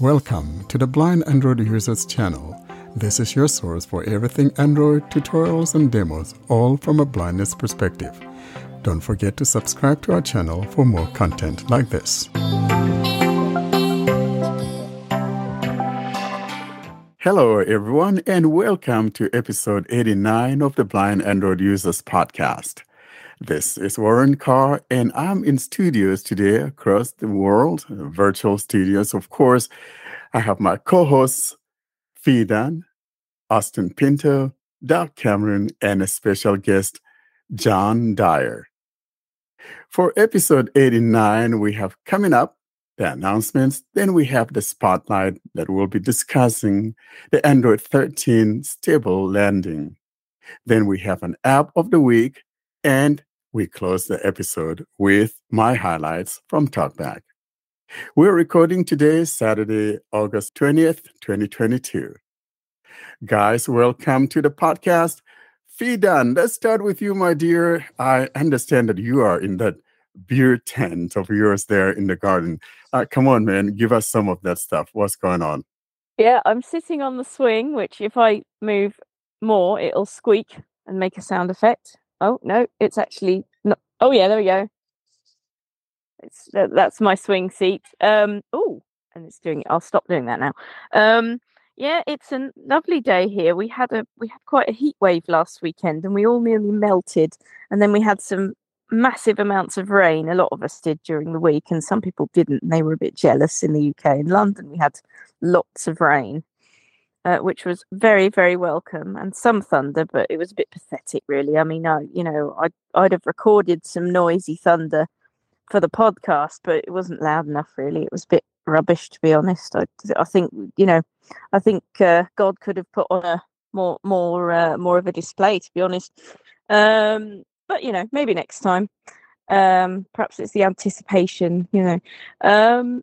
Welcome to the Blind Android Users channel. This is your source for everything Android tutorials and demos, all from a blindness perspective. Don't forget to subscribe to our channel for more content like this. Hello, everyone, and welcome to episode 89 of the Blind Android Users podcast. This is Warren Carr, and I'm in studios today across the world, uh, virtual studios, of course. I have my co hosts, Fidan, Austin Pinto, Doug Cameron, and a special guest, John Dyer. For episode 89, we have coming up the announcements. Then we have the spotlight that will be discussing the Android 13 stable landing. Then we have an app of the week and we close the episode with my highlights from TalkBack. We're recording today, Saturday, August 20th, 2022. Guys, welcome to the podcast. Fidan, let's start with you, my dear. I understand that you are in that beer tent of yours there in the garden. Uh, come on, man, give us some of that stuff. What's going on? Yeah, I'm sitting on the swing, which if I move more, it'll squeak and make a sound effect. Oh no, it's actually not. Oh yeah, there we go. It's that, that's my swing seat. Um. Oh, and it's doing it. I'll stop doing that now. Um. Yeah, it's a lovely day here. We had a we had quite a heat wave last weekend, and we all nearly melted. And then we had some massive amounts of rain. A lot of us did during the week, and some people didn't. And they were a bit jealous in the UK. In London, we had lots of rain uh, which was very very welcome and some thunder but it was a bit pathetic really. I mean I, you know I'd, I'd have recorded some noisy thunder for the podcast but it wasn't loud enough really. It was a bit rubbish to be honest. I, I think you know i think uh, god could have put on a more more uh, more of a display to be honest. Um but you know maybe next time. Um perhaps it's the anticipation you know. Um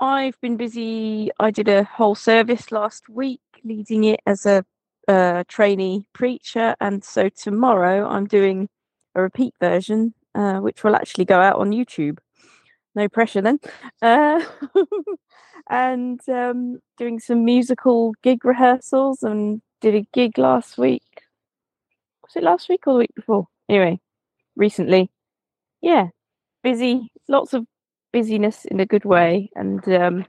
I've been busy. I did a whole service last week, leading it as a, a trainee preacher, and so tomorrow I'm doing a repeat version, uh, which will actually go out on YouTube. No pressure then. Uh, and um, doing some musical gig rehearsals, and did a gig last week. Was it last week or the week before? Anyway, recently. Yeah, busy. Lots of busyness in a good way. And um,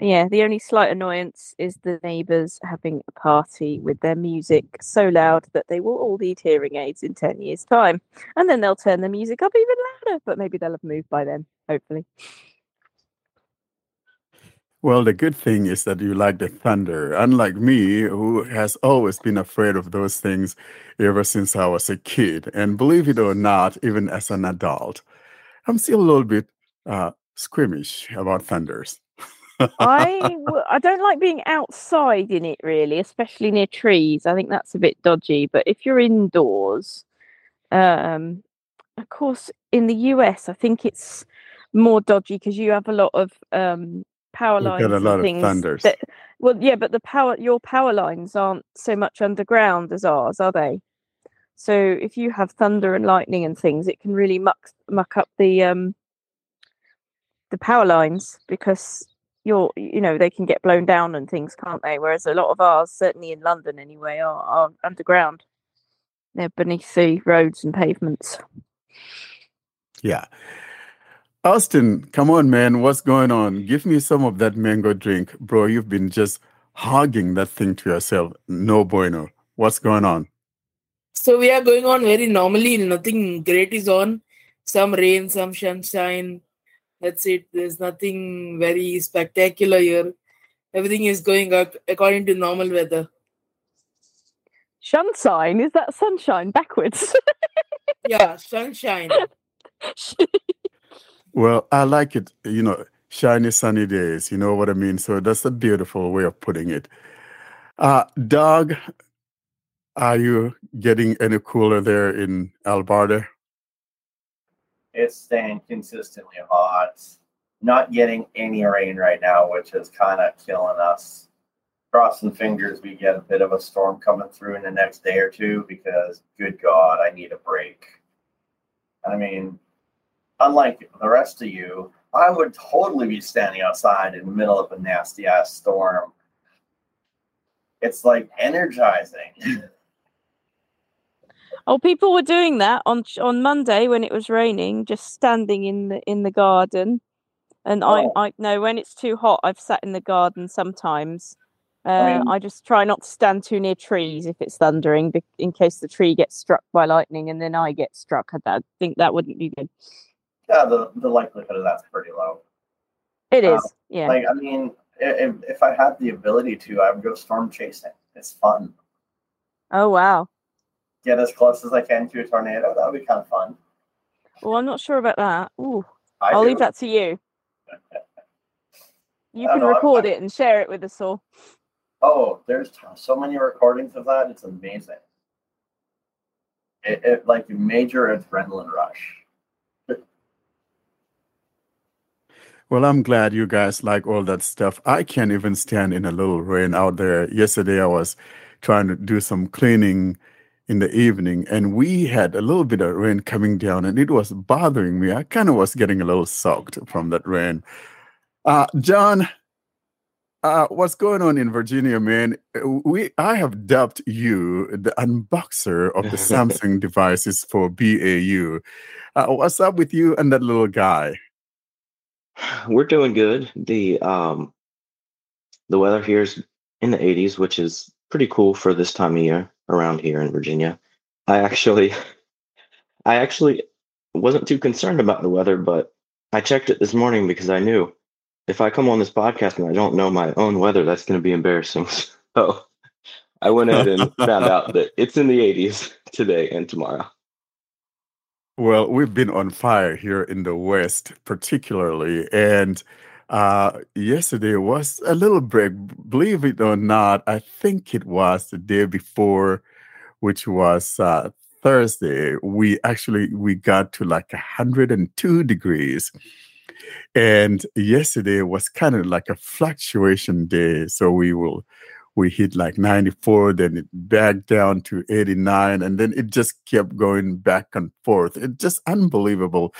yeah, the only slight annoyance is the neighbours having a party with their music so loud that they will all need hearing aids in 10 years' time. And then they'll turn the music up even louder, but maybe they'll have moved by then, hopefully. Well, the good thing is that you like the thunder, unlike me, who has always been afraid of those things ever since I was a kid. And believe it or not, even as an adult, I'm still a little bit uh, squeamish about thunders. I I don't like being outside in it really, especially near trees. I think that's a bit dodgy. But if you're indoors, um, of course, in the US, I think it's more dodgy because you have a lot of um, power lines. You've got a lot of thunders. That, well, yeah, but the power your power lines aren't so much underground as ours, are they? So if you have thunder and lightning and things, it can really muck muck up the um, the power lines because you're you know they can get blown down and things can't they? Whereas a lot of ours certainly in london anyway are, are underground. They're beneath the roads and pavements. Yeah. Austin come on man. What's going on? Give me some of that mango drink. Bro you've been just hogging that thing to yourself. No bueno. What's going on? So we are going on very normally. Nothing great is on. Some rain some sunshine that's it. There's nothing very spectacular here. Everything is going up according to normal weather. Sunshine? Is that sunshine backwards? yeah, sunshine. well, I like it. You know, shiny sunny days. You know what I mean? So that's a beautiful way of putting it. Uh, Doug, are you getting any cooler there in Alberta? It's staying consistently hot. Not getting any rain right now, which is kind of killing us. Crossing fingers, we get a bit of a storm coming through in the next day or two because, good God, I need a break. I mean, unlike the rest of you, I would totally be standing outside in the middle of a nasty ass storm. It's like energizing. Oh, people were doing that on on Monday when it was raining, just standing in the in the garden. And Oh. I I know when it's too hot, I've sat in the garden sometimes. Uh, I mean- I just try not to stand too near trees if it's thundering, in case the tree gets struck by lightning and then I get struck. I think that wouldn't be good. yeah, the, the likelihood of that's pretty low. It Um, is, yeah. Like, I mean, if, if I had the ability to, I would go storm chasing. It's fun. oh wow. Get as close as I can to a tornado. That would be kind of fun. Well, I'm not sure about that. Ooh, I I'll do. leave that to you. You can know, I'm- record I'm- it and share it with us all. Oh, there's t- so many recordings of that. It's amazing. It, it like a major adrenaline rush. Well, I'm glad you guys like all that stuff. I can't even stand in a little rain out there. Yesterday, I was trying to do some cleaning in the evening, and we had a little bit of rain coming down, and it was bothering me. I kind of was getting a little soaked from that rain. Uh, John, uh, what's going on in Virginia, man? Uh, We I have dubbed you the unboxer of the Samsung devices for BAU. Uh, what's up with you and that little guy? We're doing good. The um the weather here is in the 80s, which is pretty cool for this time of year around here in Virginia. I actually I actually wasn't too concerned about the weather, but I checked it this morning because I knew if I come on this podcast and I don't know my own weather, that's going to be embarrassing. So I went ahead and found out that it's in the 80s today and tomorrow. Well, we've been on fire here in the West, particularly. And uh, yesterday was a little break. Believe it or not, I think it was the day before, which was uh, Thursday. We actually we got to like 102 degrees. And yesterday was kind of like a fluctuation day. So we will we hit like 94, then it back down to 89, and then it just kept going back and forth. It's just unbelievable.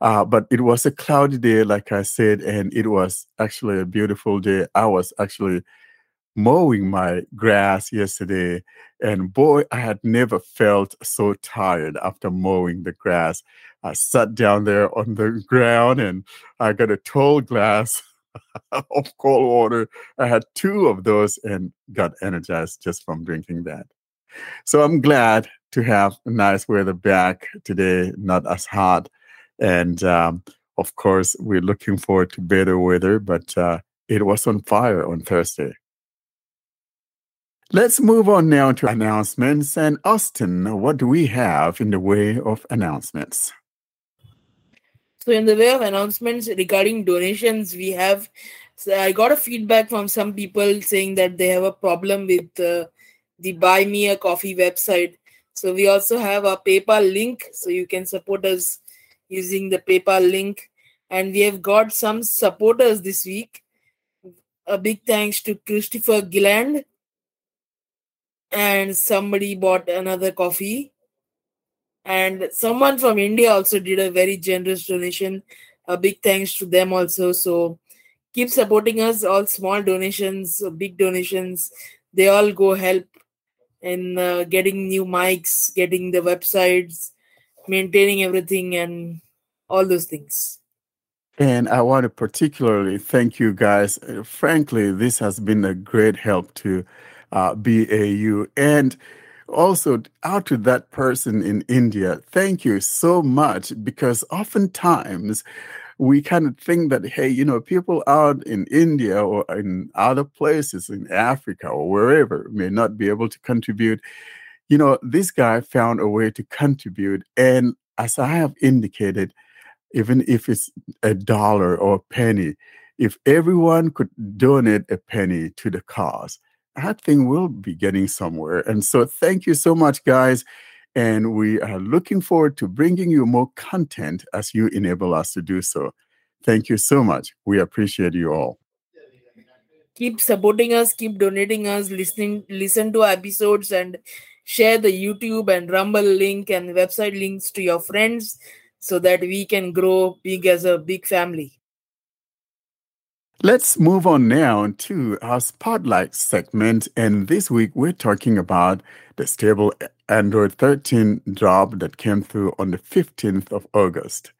Uh, but it was a cloudy day, like I said, and it was actually a beautiful day. I was actually mowing my grass yesterday, and boy, I had never felt so tired after mowing the grass. I sat down there on the ground and I got a tall glass of cold water. I had two of those and got energized just from drinking that. So I'm glad to have nice weather back today, not as hot. And um, of course, we're looking forward to better weather, but uh, it was on fire on Thursday. Let's move on now to announcements. And Austin, what do we have in the way of announcements? So, in the way of announcements regarding donations, we have. So I got a feedback from some people saying that they have a problem with uh, the Buy Me a Coffee website. So we also have a PayPal link, so you can support us using the PayPal link. And we have got some supporters this week. A big thanks to Christopher Gilland. And somebody bought another coffee and someone from india also did a very generous donation a big thanks to them also so keep supporting us all small donations big donations they all go help in uh, getting new mics getting the websites maintaining everything and all those things And I want to particularly thank you guys. Uh, Frankly, this has been a great help to uh, BAU. And also out to that person in India, thank you so much because oftentimes we kind of think that, hey, you know, people out in India or in other places in Africa or wherever may not be able to contribute. You know, this guy found a way to contribute. And as I have indicated, even if it's a dollar or a penny, if everyone could donate a penny to the cause, that thing will be getting somewhere. And so, thank you so much, guys. And we are looking forward to bringing you more content as you enable us to do so. Thank you so much. We appreciate you all. keep supporting us keep donating us listening listen to episodes and share the youtube and rumble link and website links to your friends so that we can grow big as a big family Let's move on now to our spotlight segment. And this week we're talking about the stable Android 13 drop that came through on the 15th of August.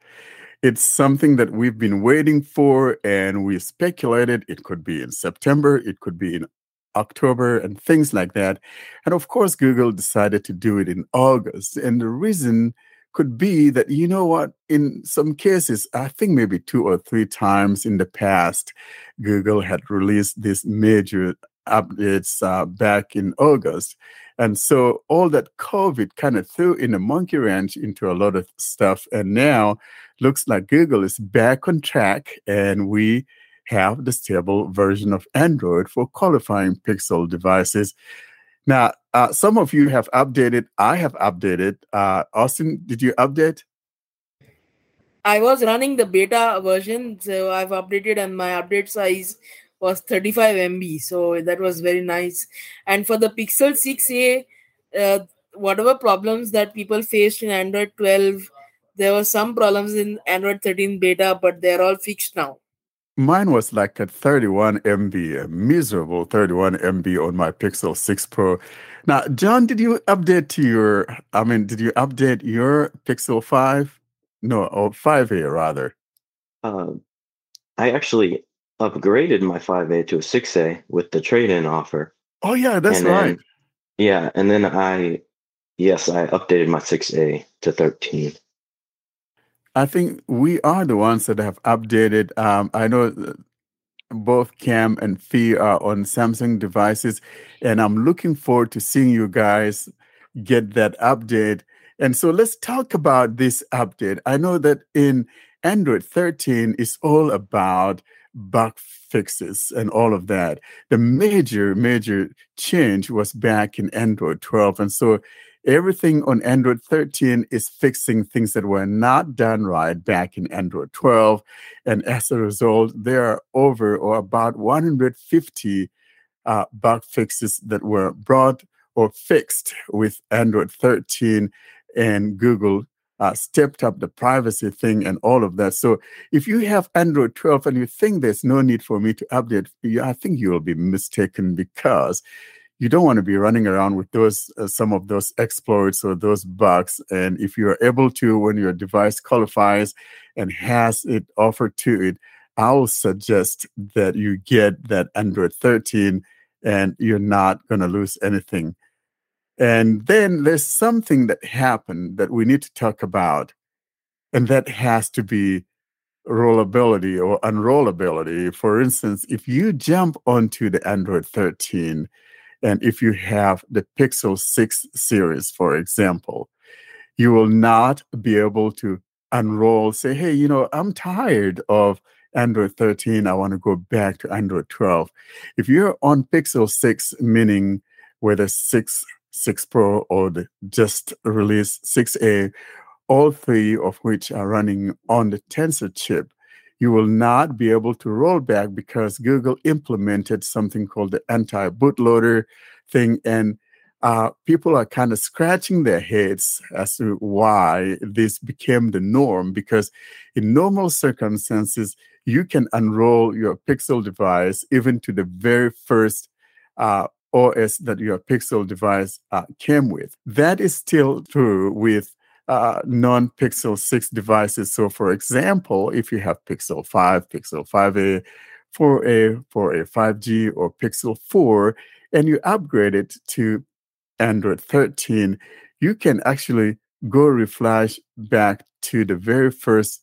It's something that we've been waiting for, and we speculated it could be in September, it could be in October, and things like that. And of course, Google decided to do it in August. And the reason could be that, you know what, in some cases, I think maybe two or three times in the past, Google had released these major updates uh, back in August. And so all that COVID kind of threw in a monkey wrench into a lot of stuff. And now looks like Google is back on track and we have the stable version of Android for qualifying Pixel devices. Now, uh, some of you have updated. I have updated. Uh, Austin, did you update? I was running the beta version, so I've updated, and my update size was 35 MB. So that was very nice. And for the Pixel 6a, uh, whatever problems that people faced in Android 12, there were some problems in Android 13 beta, but they're all fixed now. Mine was like a 31 MB, a miserable 31 MB on my Pixel 6 Pro. Now, John, did you update to your, I mean, did you update your Pixel 5? No, or 5A rather. Uh, I actually upgraded my 5A to a 6A with the trade in offer. Oh, yeah, that's And right. then, yeah, and then I, yes, I updated my 6A to 13. I think we are the ones that have updated. Um, I know uh, both Cam and Fee are on Samsung devices, and I'm looking forward to seeing you guys get that update. And so let's talk about this update. I know that in Android 13 is all about bug fixes and all of that. The major, major change was back in Android 12. And so everything on Android 13 is fixing things that were not done right back in Android 12. And as a result, there are over or about 150 uh, bug fixes that were brought or fixed with Android 13 and Google uh, stepped up the privacy thing and all of that. So if you have Android 12 and you think there's no need for me to update, you- I think you will be mistaken because you don't want to be running around with those uh, some of those exploits or those bugs. And if you are able to, when your device qualifies and has it offered to it, I'll suggest that you get that Android 13 and you're not going to lose anything. And then there's something that happened that we need to talk about, and that has to be rollability or unrollability. For instance, if you jump onto the Android 13, and if you have the Pixel 6 series, for example, you will not be able to unroll, say, hey, you know, I'm tired of Android 13. I want to go back to Android 12. If you're on Pixel 6, meaning whether 6, 6 Pro, or the just released 6A, all three of which are running on the Tensor chip, you will not be able to roll back because Google implemented something called the anti bootloader thing. And uh, people are kind of scratching their heads as to why this became the norm because in normal circumstances, you can unroll your Pixel device even to the very first uh, OS that your Pixel device uh, came with. That is still true with uh, non Pixel 6 devices. So, for example, if you have Pixel 5, Pixel 5a, 4a, 4a 5G, or Pixel 4, and you upgrade it to Android 13, you can actually go reflash back to the very first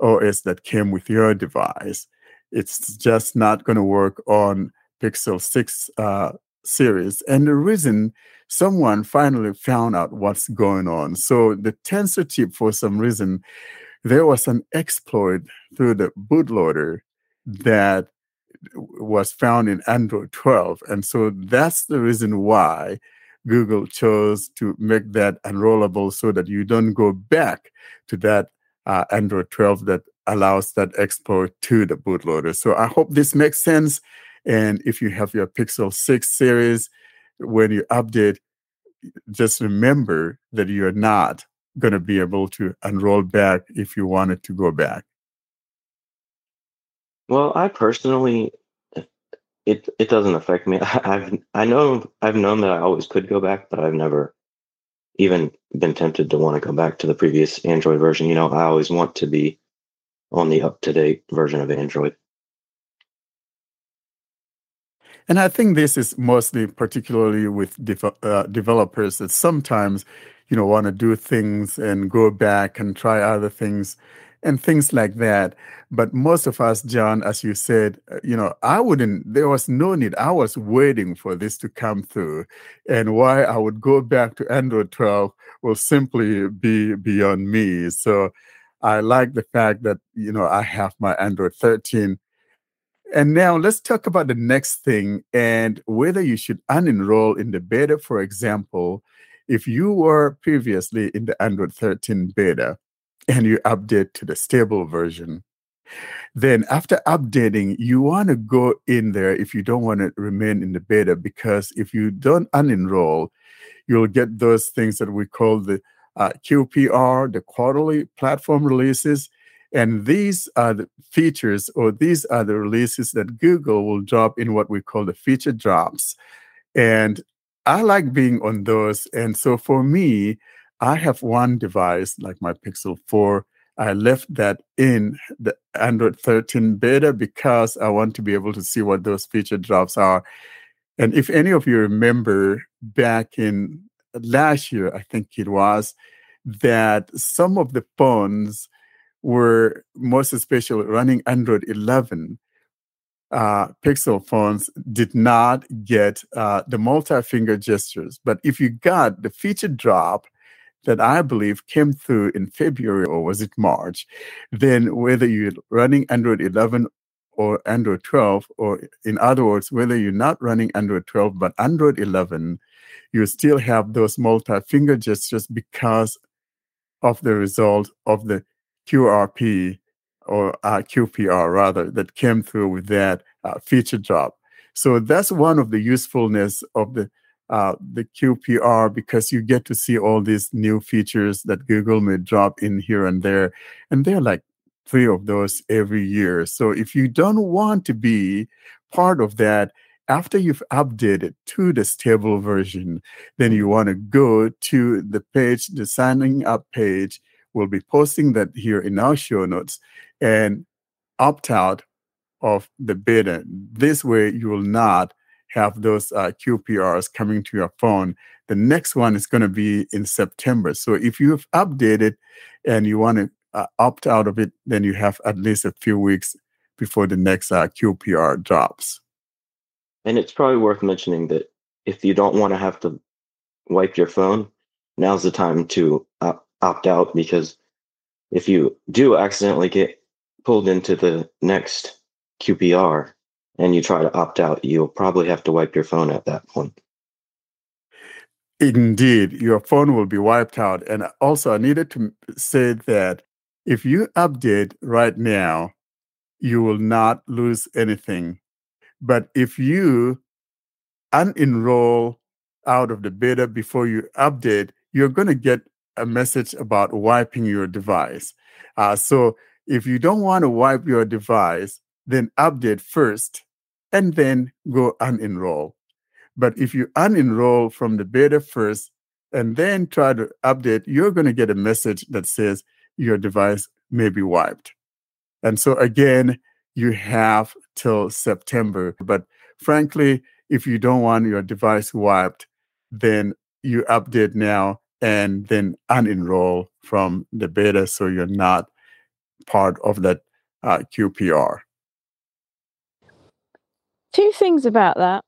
OS that came with your device. It's just not going to work on Pixel 6 uh, series. And the reason someone finally found out what's going on. So the tensor chip, for some reason, there was an exploit through the bootloader that was found in Android 12. And so that's the reason why Google chose to make that unrollable so that you don't go back to that uh, Android 12 that allows that exploit to the bootloader. So I hope this makes sense. And if you have your Pixel 6 series, when you update, just remember that you're not going to be able to unroll back if you wanted to go back. Well, I personally, it it doesn't affect me. I've I know I've known that I always could go back, but I've never even been tempted to want to go back to the previous Android version. You know, I always want to be on the up to date version of Android. And I think this is mostly, particularly with uh, developers, that sometimes, you know, want to do things and go back and try other things and things like that. But most of us, John, as you said, uh, you know, I wouldn't, there was no need. I was waiting for this to come through. And why I would go back to Android 12 will simply be beyond me. So I like the fact that, you know, I have my Android 13 and now let's talk about the next thing and whether you should unenroll in the beta, for example, if you were previously in the Android 13 beta and you update to the stable version. Then, after updating, you want to go in there if you don't want to remain in the beta, because if you don't unenroll, you'll get those things that we call the uh, QPR, the quarterly platform releases, and these are the features, or these are the releases that Google will drop in what we call the feature drops. And I like being on those. And so for me, I have one device like my Pixel 4. I left that in the Android 13 beta because I want to be able to see what those feature drops are. And if any of you remember back in last year, I think it was, that some of the phones were most especially running Android 11 uh, Pixel phones did not get uh, the multi-finger gestures. But if you got the feature drop that I believe came through in February or was it March, then whether you're running Android 11 or Android 12, or in other words, whether you're not running Android 12 but Android 11, you still have those multi-finger gestures because of the result of the QRP or uh, QPR rather that came through with that uh, feature drop. So that's one of the usefulness of the uh, the QPR because you get to see all these new features that Google may drop in here and there, and they're like three of those every year. So if you don't want to be part of that after you've updated to the stable version, then you want to go to the page, the signing up page, We'll be posting that here in our show notes and opt out of the beta. This way, you will not have those uh, QPRs coming to your phone. The next one is going to be in September. So if you've updated and you want to uh, opt out of it, then you have at least a few weeks before the next uh, QPR drops. And it's probably worth mentioning that if you don't want to have to wipe your phone, now's the time to uh, opt out because if you do accidentally get pulled into the next QPR and you try to opt out, you'll probably have to wipe your phone at that point. Indeed, your phone will be wiped out. And also, I needed to say that if you update right now, you will not lose anything. But if you unenroll out of the beta before you update, you're going to get a message about wiping your device. Uh, so if you don't want to wipe your device, then update first and then go unenroll. But if you unenroll from the beta first and then try to update, you're going to get a message that says your device may be wiped. And so again, you have till September. But frankly, if you don't want your device wiped, then you update now and then unenroll from the beta so you're not part of that uh, QPR. Two things about that.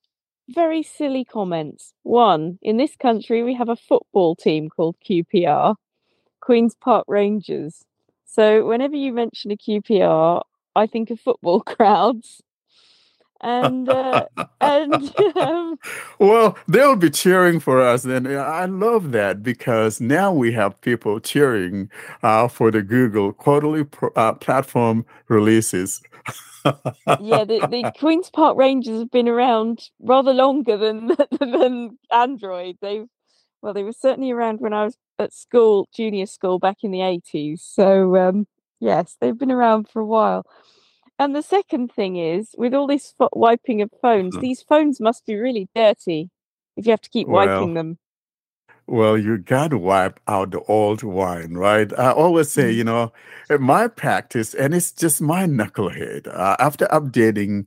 Very silly comments. One, in this country, we have a football team called QPR, Queen's Park Rangers. So whenever you mention a QPR, I think of football crowds and uh, and um, well they'll be cheering for us and i love that because now we have people cheering uh, for the google quarterly pro- uh, platform releases. Yeah the, the queens park rangers have been around rather longer than than android. They've well they were certainly around when i was at school junior school back in the 80s so um, yes they've been around for a while and the second thing is, with all this fo- wiping of phones, Mhm. these phones must be really dirty if you have to keep Well, wiping them. Well, you got to wipe out the old wine, right? I always say, Mm. you know, in my practice, and it's just my knucklehead. Uh, after updating,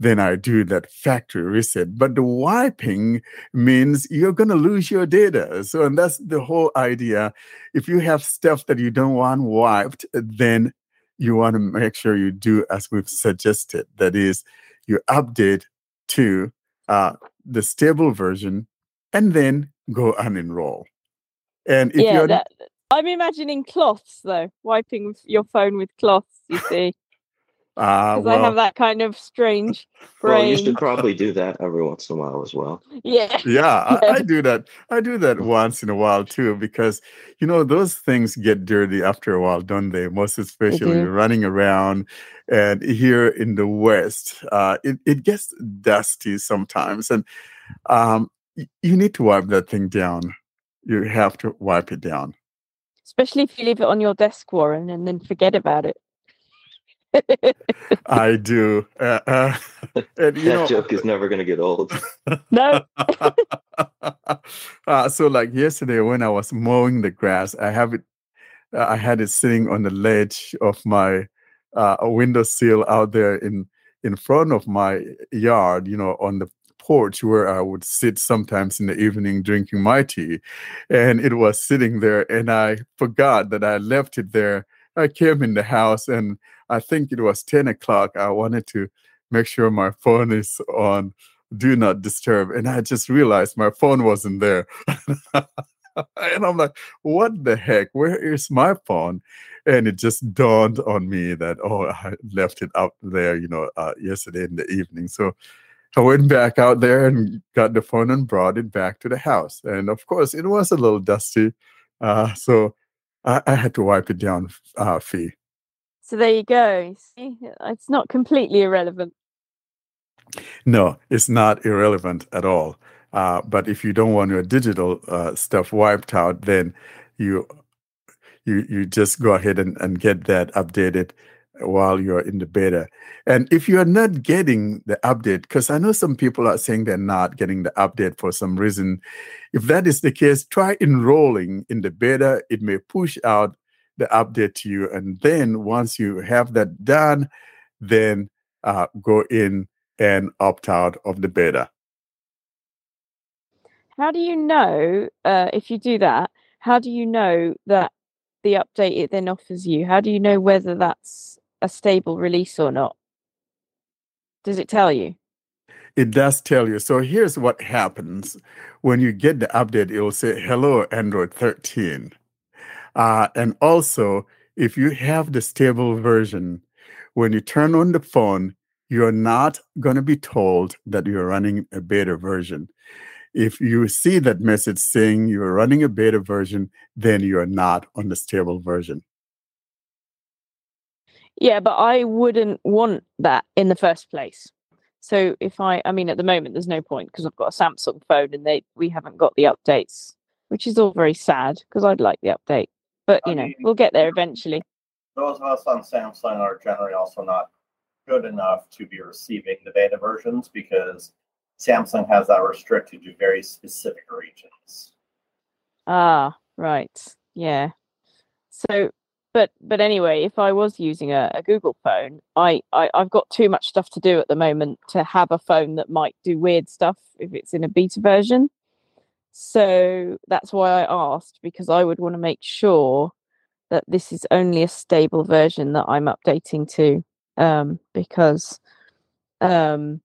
then I do that factory reset. But the wiping means you're going to lose your data. So, and that's the whole idea. If you have stuff that you don't want wiped, then you want to make sure you do as we've suggested. That is, you update to uh, the stable version and then go unenroll. And if yeah, you're that, I'm imagining cloths though, wiping your phone with cloths. You see, uh, because I have that kind of strange Well, you should probably do that every once in a while as well. Yeah, yeah, I, Yeah. I do that. I do that once in a while too, because you know those things get dirty after a while, don't they? Most especially when do. you're running around, and here in the West, uh, it it gets dusty sometimes, and um, y- you need to wipe that thing down. You have to wipe it down. especially if you leave it on your desk, Warren, and then forget about it. I do, uh, uh, and you that know. joke is never going to get old. no, uh, so like yesterday when I was mowing the grass, I have it. uh, I had it sitting on the ledge of my uh, windowsill out there in in front of my yard. You know, on the porch where I would sit sometimes in the evening drinking my tea, and it was sitting there, and I forgot that I left it there. I came in the house, and I think it was ten o'clock. I wanted to make sure my phone is on do not disturb. And I just realized my phone wasn't there. and I'm like, what the heck? Where is my phone? And it just dawned on me that, oh, I left it out there, you know, uh, yesterday in the evening. So I went back out there and got the phone and brought it back to the house. And of course, it was a little dusty. Uh, so I, I had to wipe it down, uh, Fee. So there you go. See, it's not completely irrelevant. No, it's not irrelevant at all. Uh, but if you don't want your digital uh, stuff wiped out, then you you you just go ahead and, and get that updated while you're in the beta. And if you're not getting the update, because I know some people are saying they're not getting the update for some reason. If that is the case, try enrolling in the beta. It may push out the update to you. And then once you have that done, then uh, go in and opt out of the beta. How do you know uh, if you do that? How do you know that the update it then offers you? How do you know whether that's a stable release or not? Does it tell you? It does tell you. So here's what happens when you get the update. It will say, "Hello, Android 13," uh, and also if you have the stable version, when you turn on the phone, you're not going to be told that you're running a beta version. If you see that message saying you're running a beta version, then you're not on the stable version. Yeah, but I wouldn't want that in the first place. So if I, I mean, at the moment there's no point because I've got a Samsung phone and they we haven't got the updates, which is all very sad because I'd like the update. But I you know, mean- we'll get there eventually. Those of us on Samsung are generally also not good enough to be receiving the beta versions because Samsung has that restricted to very specific regions. Ah, right. Yeah. So, but but anyway, if I was using a, a Google phone, I, I I've got too much stuff to do at the moment to have a phone that might do weird stuff if it's in a beta version. So that's why I asked because I would want to make sure that this is only a stable version that I'm updating to. Um, because um,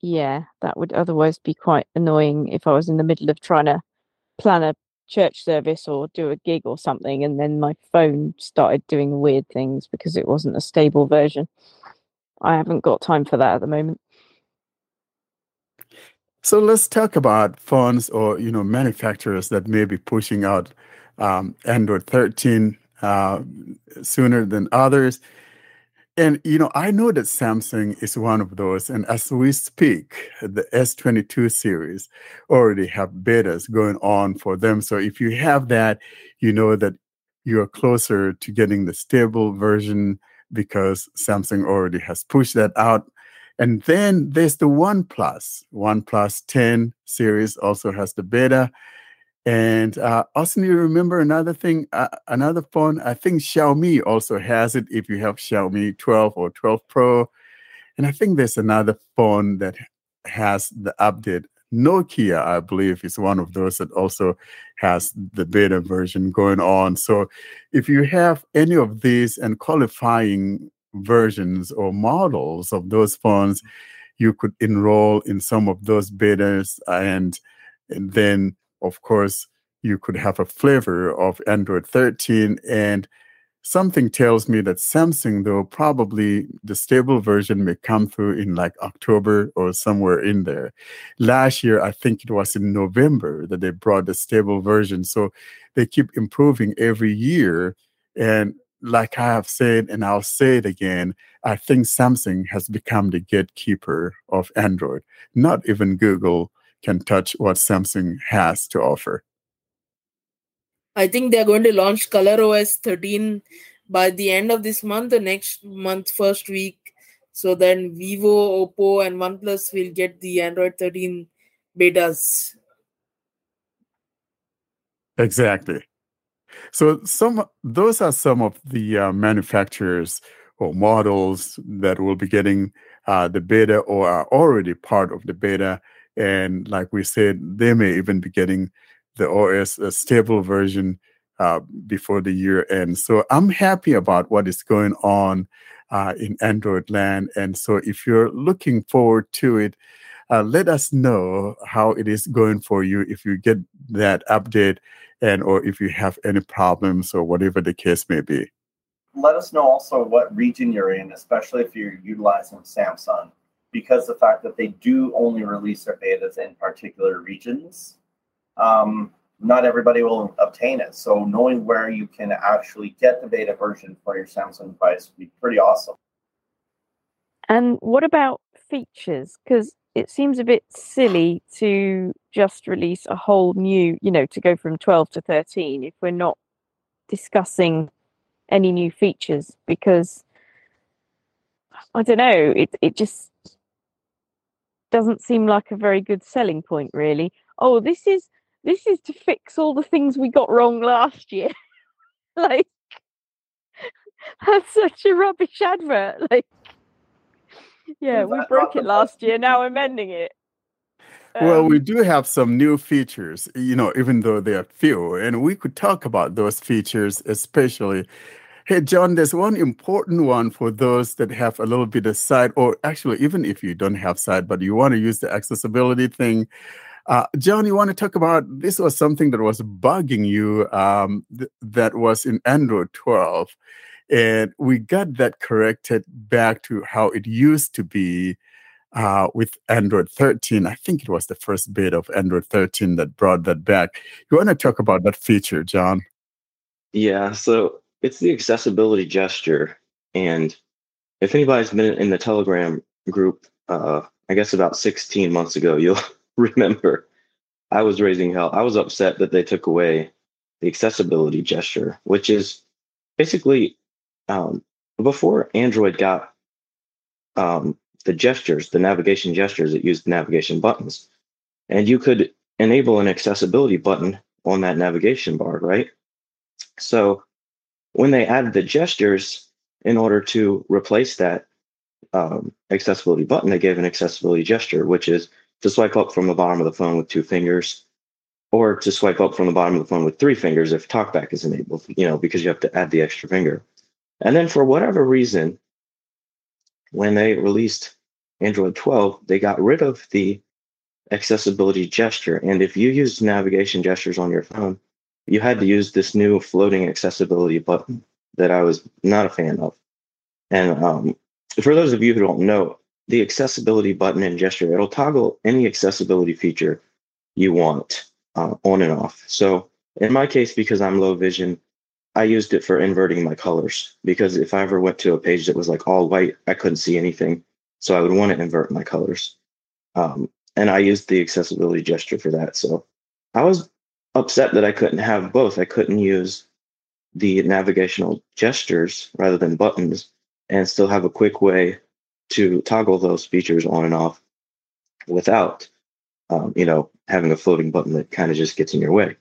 yeah, that would otherwise be quite annoying if I was in the middle of trying to plan a church service or do a gig or something and then my phone started doing weird things because it wasn't a stable version. I haven't got time for that at the moment. So let's talk about phones or you know manufacturers that may be pushing out um, Android 13 uh, sooner than others. And you know, I know that Samsung is one of those. And as we speak, the S22 series already have betas going on for them. So if you have that, you know that you're closer to getting the stable version because Samsung already has pushed that out. And then there's the OnePlus. OnePlus 10 series also has the beta. And uh, also, you remember another thing, uh, another phone. I think Xiaomi also has it. If you have Xiaomi 12 or 12 Pro, and I think there's another phone that has the update. Nokia, I believe, is one of those that also has the beta version going on. So, if you have any of these and qualifying versions or models of those phones, you could enroll in some of those and, and then of course, you could have a flavor of Android 13. And something tells me that Samsung, though, probably the stable version may come through in like October or somewhere in there. Last year, I think it was in November that they brought the stable version. So they keep improving every year. And like I have said, and I'll say it again, I think Samsung has become the gatekeeper of Android, not even Google can touch what Samsung has to offer. I think they're going to launch Color OS 13 by the end of this month, the next month, first week. So then Vivo, Oppo, and OnePlus will get the Android 13 betas. Exactly. So some those are some of the uh, manufacturers or models that will be getting uh, the beta or are already part of the beta. And like we said, they may even be getting the OS a stable version uh, before the year ends. So I'm happy about what is going on uh, in Android land. And so if you're looking forward to it, uh, let us know how it is going for you if you get that update and or if you have any problems or whatever the case may be. Let us know also what region you're in, especially if you're utilizing Samsung because the fact that they do only release their betas in particular regions, um, not everybody will obtain it. So knowing where you can actually get the beta version for your Samsung device would be pretty awesome. And what about features? Because it seems a bit silly to just release a whole new, you know, to go from 12 to 13 if we're not discussing any new features because I don't know, it it just doesn't seem like a very good selling point really. Oh this is this is to fix all the things we got wrong last year. Like that's such a rubbish advert like yeah we broke it last year now we're mending it um, well, we um do have some new features, you know, even though they are few, and we could talk about those features, especially Hey, John, there's one important one for those that have a little bit of sight, or actually, even if you don't have sight, but you want to use the accessibility thing. Uh, John, you want to talk about this was something that was bugging you um, th- that was in Android 12. And we got that corrected back to how it used to be uh, with Android 13. I think it was the first bit of Android 13 that brought that back. You want to talk about that feature, John? Yeah. So it's the accessibility gesture. And if anybody's been in the Telegram group, uh, I guess about 16 months ago, you'll remember I was raising hell. I was upset that they took away the accessibility gesture, which is basically um, before Android got um, the gestures, the navigation gestures that used navigation buttons. And you could enable an accessibility button on that navigation bar, right? So when they added the gestures in order to replace that um, accessibility button, they gave an accessibility gesture, which is to swipe up from the bottom of the phone with two fingers, or to swipe up from the bottom of the phone with three fingers if talkback is enabled, you know, because you have to add the extra finger. And then for whatever reason, when they released Android 12, they got rid of the accessibility gesture. And if you use navigation gestures on your phone, you had to use this new floating accessibility button that I was not a fan of. And um, for those of you who don't know, the accessibility button and gesture, it'll toggle any accessibility feature you want uh, on and off. So in my case, because I'm low vision, I used it for inverting my colors because if I ever went to a page that was like all white, I couldn't see anything. So I would want to invert my colors. Um, and I used the accessibility gesture for that. So I was upset that I couldn't have both. I couldn't use the navigational gestures rather than buttons and still have a quick way to toggle those features on and off without, um, you know, having a floating button that kind of just gets in your way.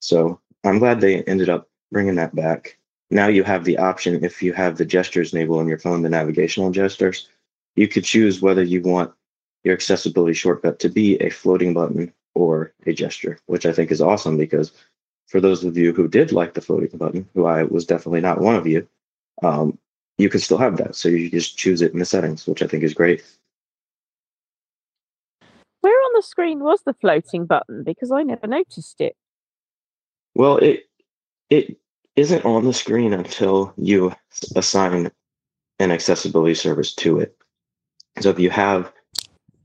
So I'm glad they ended up bringing that back. Now you have the option if you have the gestures enabled on your phone, the navigational gestures, you could choose whether you want your accessibility shortcut to be a floating button or a gesture, which I think is awesome because for those of you who did like the floating button, who I was definitely not one of you, um, you can still have that. So you just choose it in the settings, which I think is great. Where on the screen was the floating button? Because I never noticed it. Well, it it isn't on the screen until you assign an accessibility service to it. So if you have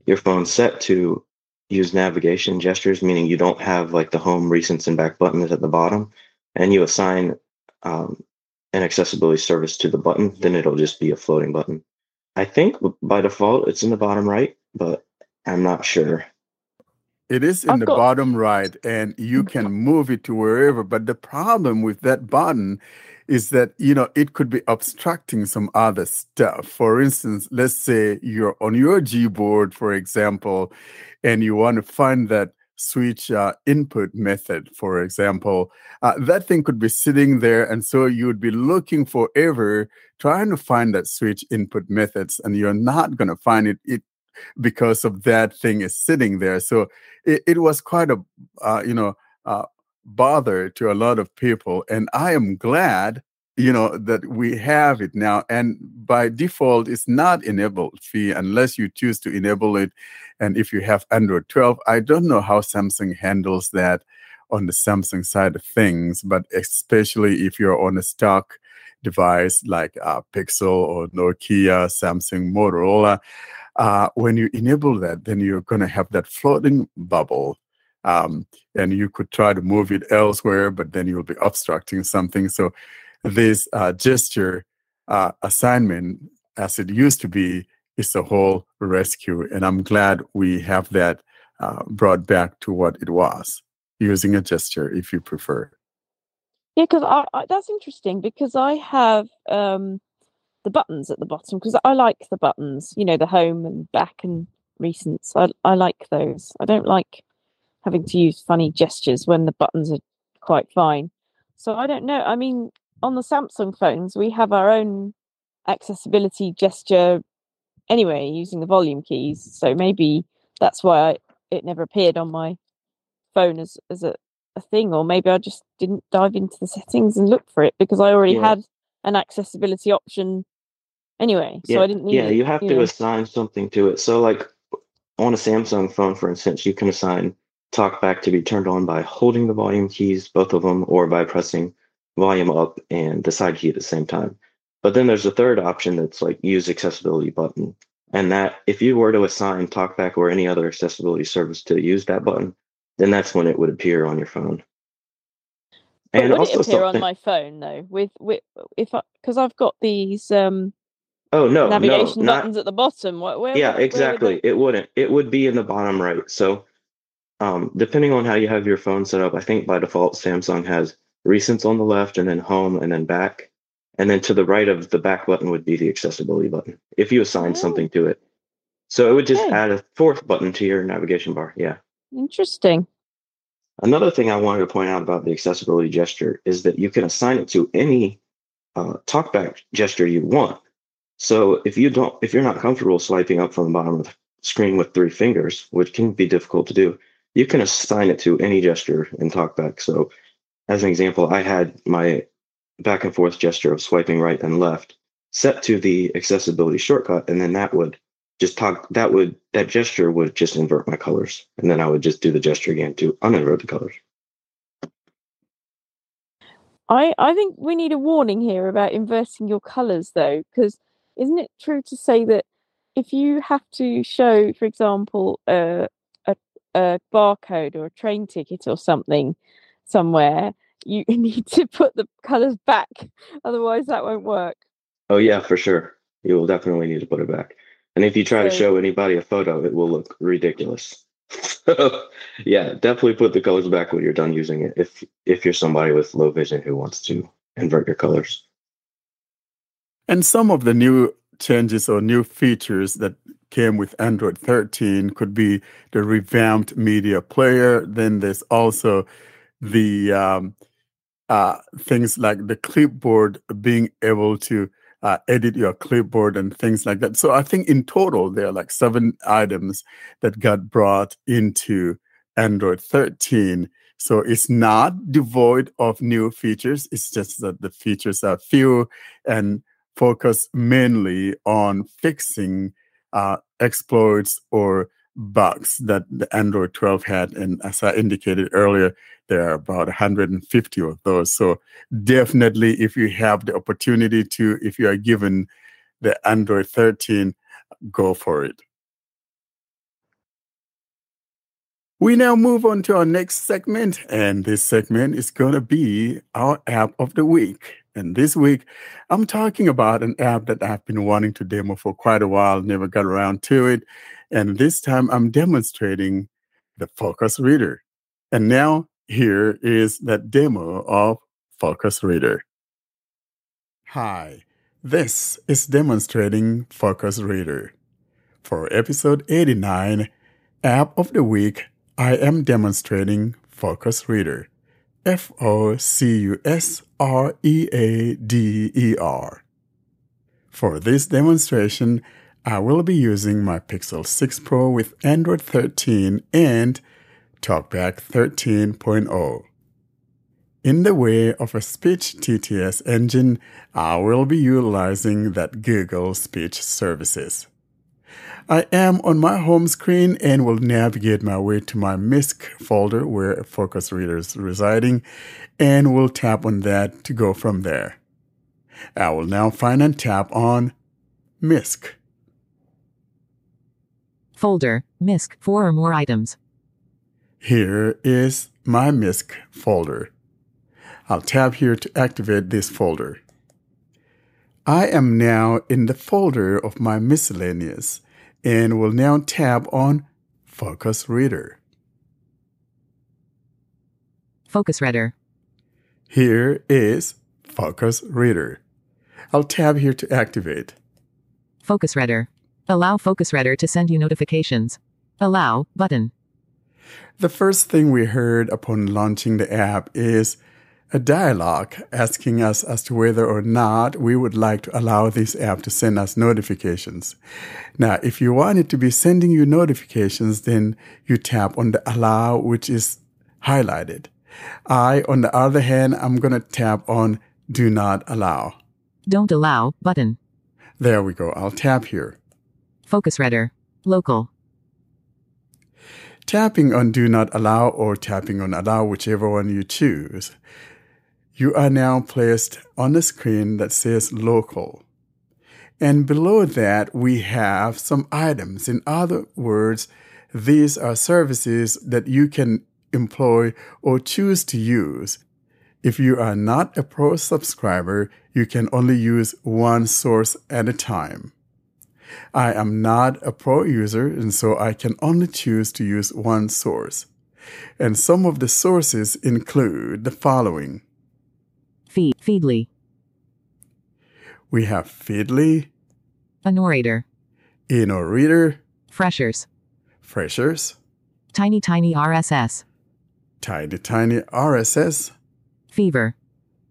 your phone set to use navigation gestures, meaning you don't have like the home, recents, and back buttons at the bottom, and you assign um, an accessibility service to the button, then it'll just be a floating button. I think by default it's in the bottom right, but I'm not sure. It is in I've the got- bottom right, and you can move it to wherever. But the problem with that button is that you know it could be obstructing some other stuff. For instance, let's say you're on your Gboard, for example, and you want to find that switch uh, input method, for example, uh, that thing could be sitting there, and so you would be looking forever trying to find that switch input methods, and you're not going to find it. It because of that thing is sitting there. So it, it was quite a uh, you know uh, bother to a lot of people, and I am glad you know that we have it now. And by default, it's not enabled fee unless you choose to enable it. And if you have Android 12, I don't know how Samsung handles that on the Samsung side of things, but especially if you're on a stock device like uh, Pixel or Nokia, Samsung, Motorola, uh, when you enable that, then you're going to have that floating bubble. Um, and you could try to move it elsewhere, but then you'll be obstructing something. So, this uh, gesture uh, assignment, as it used to be, is a whole rescue. And I'm glad we have that uh, brought back to what it was using a gesture if you prefer. Yeah, because that's interesting because I have um, the buttons at the bottom because I like the buttons, you know, the home and back and recents. I, I like those. I don't like having to use funny gestures when the buttons are quite fine. So I don't know. I mean, on the Samsung phones, we have our own accessibility gesture anyway using the volume keys. So maybe that's why I, it never appeared on my phone as, as a, a thing, or maybe I just didn't dive into the settings and look for it because I already Yeah. had an accessibility option anyway. So yeah, I didn't need yeah, it. you have to know. assign something to it. So, like on a Samsung phone, for instance, you can assign TalkBack to be turned on by holding the volume keys, both of them, or by pressing volume up and the side key at the same time. But then there's a third option that's like use accessibility button. And that if you were to assign TalkBack or any other accessibility service to use that button, then that's when it would appear on your phone. But And would also it appear on my phone though? With with if because I've got these um oh no, navigation no, not buttons at the bottom. Where, where yeah would- where would exactly it wouldn't it would be in the bottom right so um, depending on how you have your phone set up i think by default samsung has recents on the left and then home and then back and then to the right of the back button would be the accessibility button if you assign Oh. something to it so it would just Okay. add a fourth button to your navigation bar yeah Interesting. Another thing I wanted to point out about the accessibility gesture is that you can assign it to any uh, talkback gesture you want. So if you don't, if you're not comfortable swiping up from the bottom of the screen with three fingers, which can be difficult to do, you can assign it to any gesture in talkback. So as an example, I had my back and forth gesture of swiping right and left set to the accessibility shortcut, and then that would just talk that would that gesture would just invert my colors and then i would just do the gesture again to uninvert the colors I I think we need a warning here about inverting your colours though, because isn't it true to say that if you have to show, for example, a a, a barcode or a train ticket or something somewhere, you need to put the colours back, otherwise that won't work. oh yeah for sure. You will definitely need to put it back. And if you try to show anybody a photo it will look ridiculous. So yeah definitely put the colors back when you're done using it if if you're somebody with low vision who wants to invert your colors And some of the new changes or new features that came with Android 13 could be the revamped media player. Then there's also the um, uh, things like the clipboard being able to uh, edit your clipboard and things like that. So I think in total there are like seven items that got brought into Android 13. So it's not devoid of new features. It's just that the features are few and focus mainly on fixing uh, exploits or bugs that the Android 12 had. And as I indicated earlier, there are about 150 of those. So definitely, if you have the opportunity to, if you are given the Android 13, go for it. We now move on to our next segment, and this segment is going to be our app of the week. And this week, I'm talking about an app that I've been wanting to demo for quite a while, never got around to it. And this time, I'm demonstrating the Focus Reader. And now, here is that demo of Focus Reader. Hi, this is demonstrating Focus Reader. For episode 89, App of the Week, I am demonstrating Focus Reader. F O C U S R E A D E R. For this demonstration, I will be using my Pixel 6 Pro with Android 13 and TalkBack 13.0. In the way of a speech TTS engine, I will be utilizing that Google Speech Services. I am on my home screen and will navigate my way to my MISC folder where Focus Reader is residing and will tap on that to go from there. I will now find and tap on MISC. Folder, MISC, four or more items. Here is my MISC folder. I'll tap here to activate this folder. I am now in the folder of my miscellaneous and will now tap on Focus Reader. Focus Reader. Here is Focus Reader. I'll tab here to activate. Focus Reader. Allow Focus Reader to send you notifications. Allow button. The first thing we heard upon launching the app is a dialog asking us as to whether or not we would like to allow this app to send us notifications. Now, if you want it to be sending you notifications, then you tap on the allow, which is highlighted. I, on the other hand, I'm going to tap on do not allow. Don't allow button. There we go. I'll tap here. Focus Reader. Local. Tapping on do not allow or tapping on allow, whichever one you choose, you are now placed on the screen that says local. And below that, we have some items. In other words, these are services that you can employ or choose to use. If you are not a pro subscriber, you can only use one source at a time. I am not a pro user, and so I can only choose to use one source. And some of the sources include the following Feed, Feedly. We have Feedly, A narrator. Inoreader, Freshers. Freshers, Tiny Tiny RSS. Tiny Tiny RSS, Fever.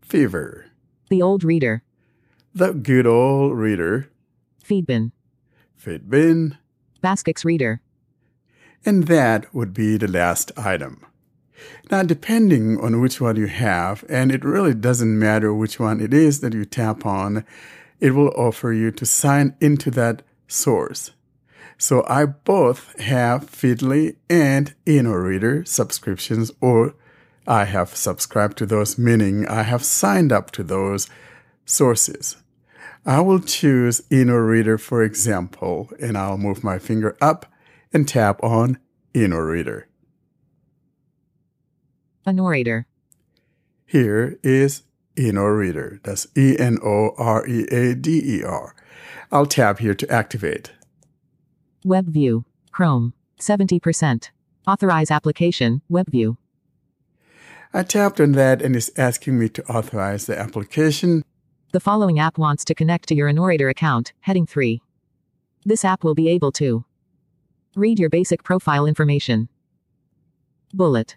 Fever, The Old Reader. The Good Old Reader, Feedbin. Fitbin, BazQux Reader. and that would be the last item. Now, depending on which one you have, and it really doesn't matter which one it is that you tap on, it will offer you to sign into that source. So I both have Feedly and Inoreader subscriptions, or I have subscribed to those, meaning I have signed up to those sources. I will choose Inoreader, for example, and I'll move my finger up and tap on Inoreader. Inoreader. Here is Inoreader. That's E N O R E A D E R. I'll tap here to activate. Web view. Chrome. 70%. Authorize application. Web view. I tapped on that and it's asking me to authorize the application. The following app wants to connect to your Inoreader account, heading 3. This app will be able to read your basic profile information. Bullet.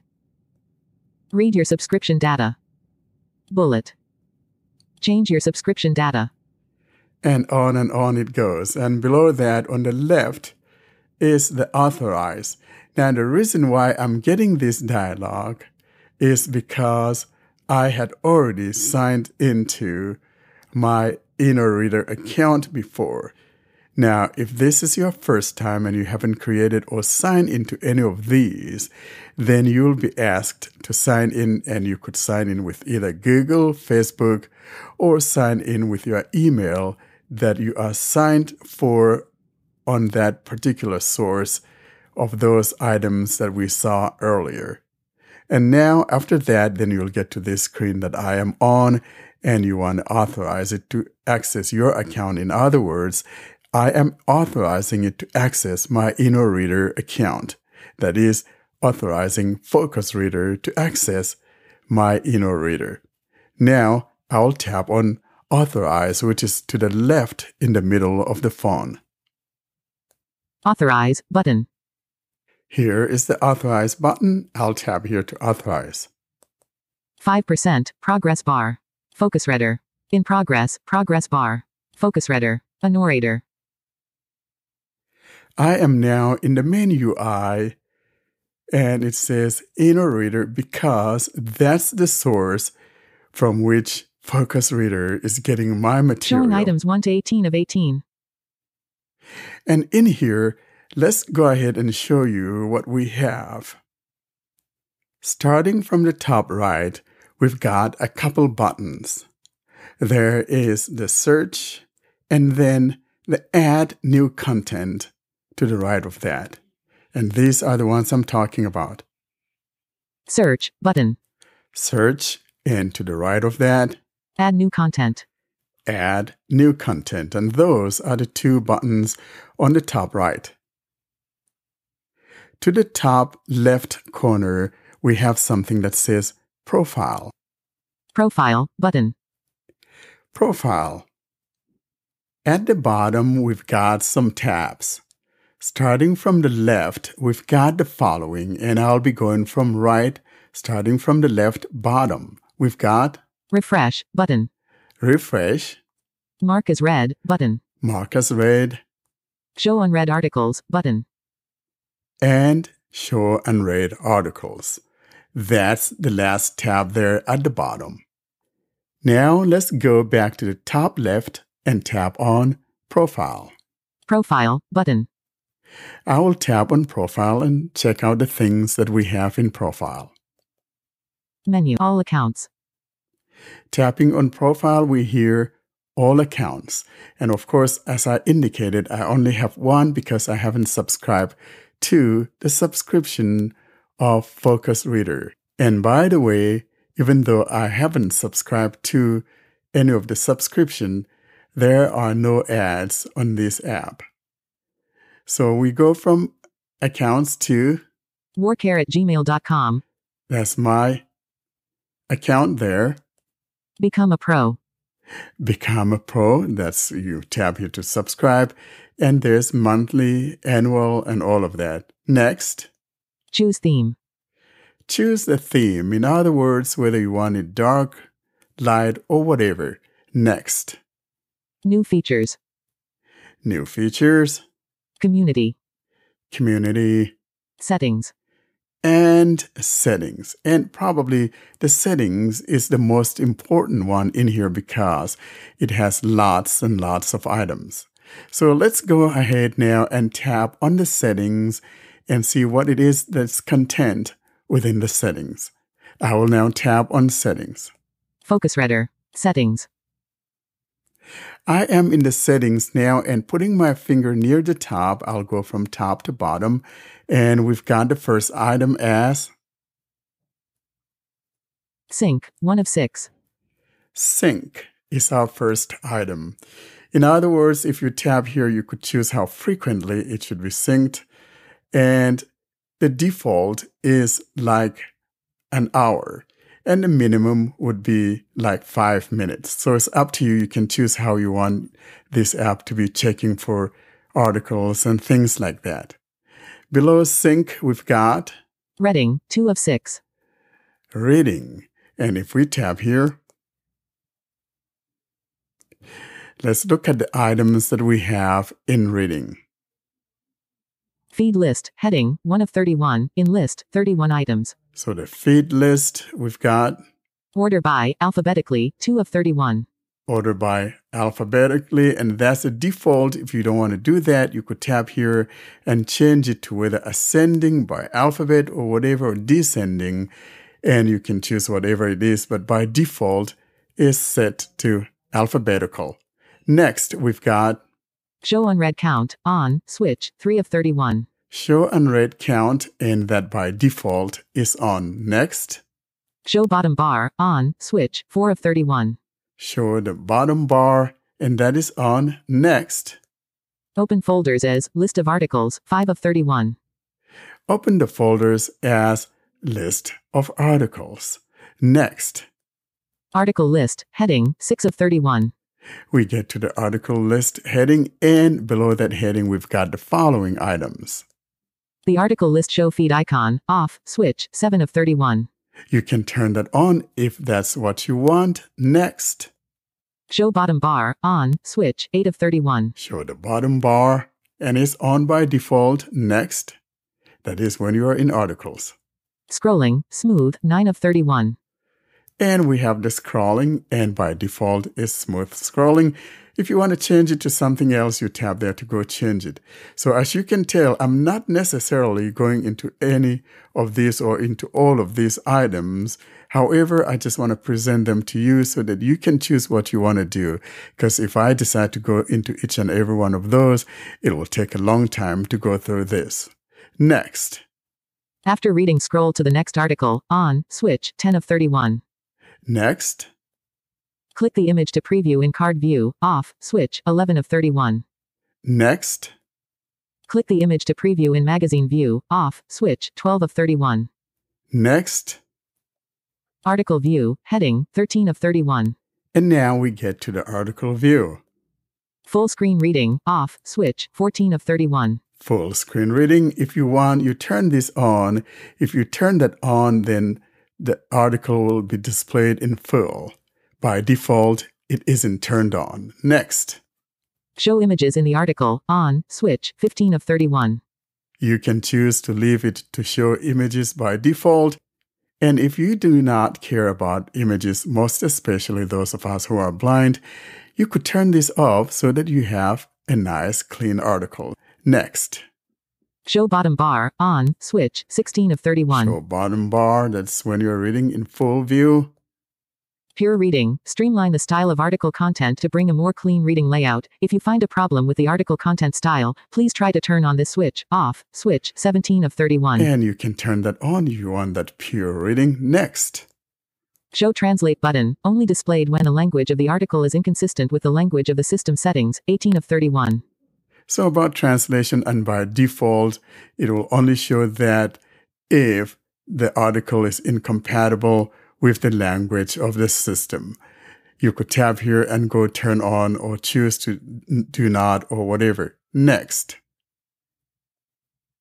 Read your subscription data. Bullet. Change your subscription data. and on and on it goes. And below that, on the left, is the authorize. Now, the reason why I'm getting this dialog is because I had already signed into my Inoreader account before. Now, if this is your first time and you haven't created or signed into any of these, then you'll be asked to sign in and you could sign in with either Google, Facebook, or sign in with your email that you are signed for on that particular source of those items that we saw earlier. And now, after that, then you'll get to this screen that I am on, and you want to authorize it to access your account. In other words, I am authorizing it to access my Inoreader account. That is, authorizing Focus Reader to access my Inoreader. Now, I'll tap on Authorize, which is to the left in the middle of the phone. Authorize button. Here is the Authorize button. I'll tap here to authorize. 5% progress bar. Focus Reader. In progress, progress bar. Focus Reader. Inoreader. I am now in the main UI and it says Inoreader because that's the source from which Focus Reader is getting my material. Showing items 1 to 18 of 18. And in here, let's go ahead and show you what we have. Starting from the top right, we've got a couple buttons. There is the search and then the add new content to the right of that. And these are the ones I'm talking about. Search button. Search and to the right of that, Add new content. add new content. And those are the two buttons on the top right. To the top left corner, we have something that says profile. Profile button. Profile. At the bottom, we've got some tabs. Starting from the left, we've got the following, and I'll be going from right, starting from the left bottom. We've got Refresh button. refresh, Mark as read button. mark as read, Show unread articles button. and show unread articles. That's the last tab there at the bottom. Now let's go back to the top left and tap on Profile. Profile button. I will tap on Profile and check out the things that we have in Profile. Menu. All accounts. Tapping on Profile, we hear all accounts. And of course, as I indicated, I only have one because I haven't subscribed to the subscription of Focus Reader. And by the way, even though I haven't subscribed to any of the subscription, there are no ads on this app. So we go from accounts to Warcare at gmail.com. that's my account there. Become a pro. Become a pro. That's you tap here to subscribe. And there's monthly, annual, and all of that. Next, Choose theme. choose the theme. In other words, whether you want it dark, light, or whatever. Next, New features. new features, Community. community, Settings. and settings. And probably the settings is the most important one in here because it has lots and lots of items. So let's go ahead now and tap on the settings and see what it is that's content within the settings. I will now tap on settings. Focus Reader. Settings. I am in the settings now and putting my finger near the top. I'll go from top to bottom and we've got the first item as Sync. 1 of 6. sync is our first item. In other words, if you tap here, you could choose how frequently it should be synced. And the default is like an hour. And the minimum would be like five minutes. So it's up to you. You can choose how you want this app to be checking for articles and things like that. Below sync, we've got Reading, 2 of 6. reading. And if we tap here, let's look at the items that we have in reading. Feed list, heading, 1 of 31. In list, 31 items. So the feed list, we've got Order by, alphabetically, 2 of 31. order by alphabetically, and that's the default. If you don't want to do that, you could tap here and change it to whether ascending by alphabet or whatever, or descending, and you can choose whatever it is, but by default is set to alphabetical. Next, we've got Show unread count, on, switch, 3 of 31. show unread count, and that by default is on. Next, Show bottom bar, on, switch, 4 of 31. show the bottom bar, and that is on. Next, Open folders as, list of articles, 5 of 31. open the folders as list of articles. Next, Article list, heading, 6 of 31. We get to the article list heading, and below that heading, we've got the following items. The article list show feed icon, off, switch, 7 of 31. You can turn that on if that's what you want. Next, Show bottom bar, on, switch, 8 of 31. show the bottom bar, and it's on by default. Next, that is when you are in articles. Scrolling, smooth, 9 of 31. And we have the scrolling, and by default is smooth scrolling. If you want to change it to something else, you tap there to go change it. So as you can tell, I'm not necessarily going into any of these or into all of these items. However, I just want to present them to you so that you can choose what you want to do. Because if I decide to go into each and every one of those, it will take a long time to go through this. Next, After reading, scroll to the next article, on, switch, 10 of 31. Next, Click the image to preview in card view, off, switch, 11 of 31. next, Click the image to preview in magazine view, off, switch, 12 of 31. next. Article view, heading, 13 of 31. And now we get to the article view. Full screen reading, off, switch, 14 of 31. Full screen reading. If you want, you turn this on. If you turn that on, then the article will be displayed in full. By default, it isn't turned on. Next, Show images in the article, on, switch, 15 of 31. you can choose to leave it to show images by default. And if you do not care about images, most especially those of us who are blind, you could turn this off so that you have a nice clean article. Next, Show bottom bar, on, switch, 16 of 31. show bottom bar. That's when you're reading in full view. Pure reading, streamline the style of article content to bring a more clean reading layout. If you find a problem with the article content style, please try to turn on this switch, off, switch, 17 of 31. And you can turn that on. You want that pure reading. Next, Show translate button, only displayed when the language of the article is inconsistent with the language of the system settings, 18 of 31. So about translation, and by default, it will only show that if the article is incompatible with the language of the system. You could tap here and go turn on or choose to do not or whatever. Next,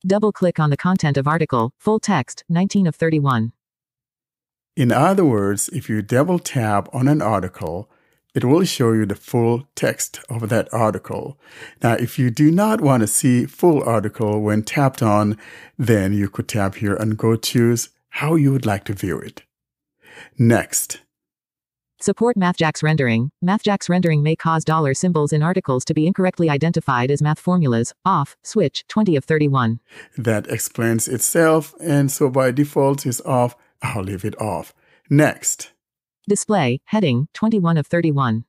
Double click on the content of article, full text, 19 of 31. In other words, if you double tap on an article, it will show you the full text of that article. Now, if you do not want to see full article when tapped on, then you could tap here and go choose how you would like to view it. Next, Support MathJax rendering. MathJax rendering may cause dollar symbols in articles to be incorrectly identified as math formulas. Off, switch, 20 of 31. that explains itself, and so by default is off. I'll leave it off. Next, Display, heading, 21 of 31.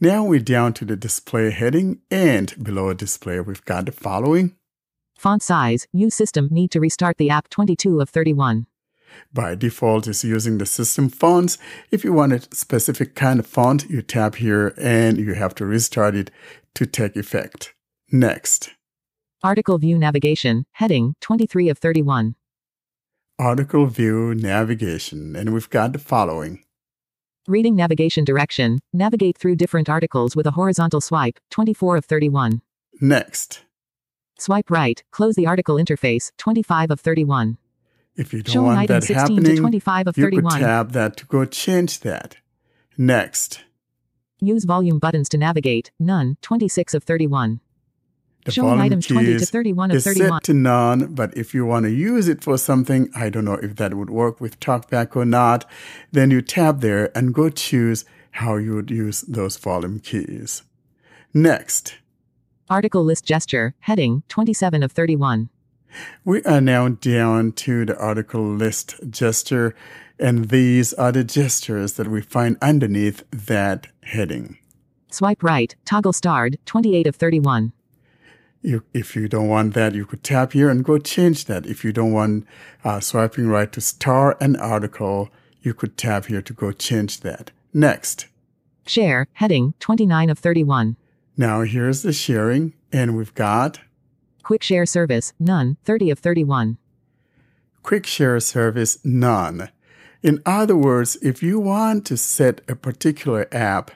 now we're down to the display heading, and below display, we've got the following. Font size, use system need to restart the app 22 of 31. by default is using the system fonts. If you want a specific kind of font, you tap here and you have to restart it to take effect. Next, Article view navigation, heading, 23 of 31. article view navigation, and we've got the following. Reading navigation direction. Navigate through different articles with a horizontal swipe. 24 of 31. Next, Swipe right. Close the article interface. 25 of 31. if you don't Showing want item that 16 to happening, 25 of you could 31. tab that to go change that. Next, Use volume buttons to navigate. None. 26 of 31. The Showing volume items 20 to 31 of is 31. set to none, but if you want to use it for something, I don't know if that would work with TalkBack or not, then you tap there and go choose how you would use those volume keys. Next, Article list gesture. Heading. 27 of 31. we are now down to the article list gesture, and these are the gestures that we find underneath that heading. Swipe right. Toggle starred. 28 of 31. You, if you don't want that, you could tap here and go change that. If you don't want uh, swiping right to star an article, you could tap here to go change that. Next. Share. Heading. 29 of 31. Now here's the sharing, and we've got Quick share service. None. 30 of 31. quick share service none. In other words, if you want to set a particular app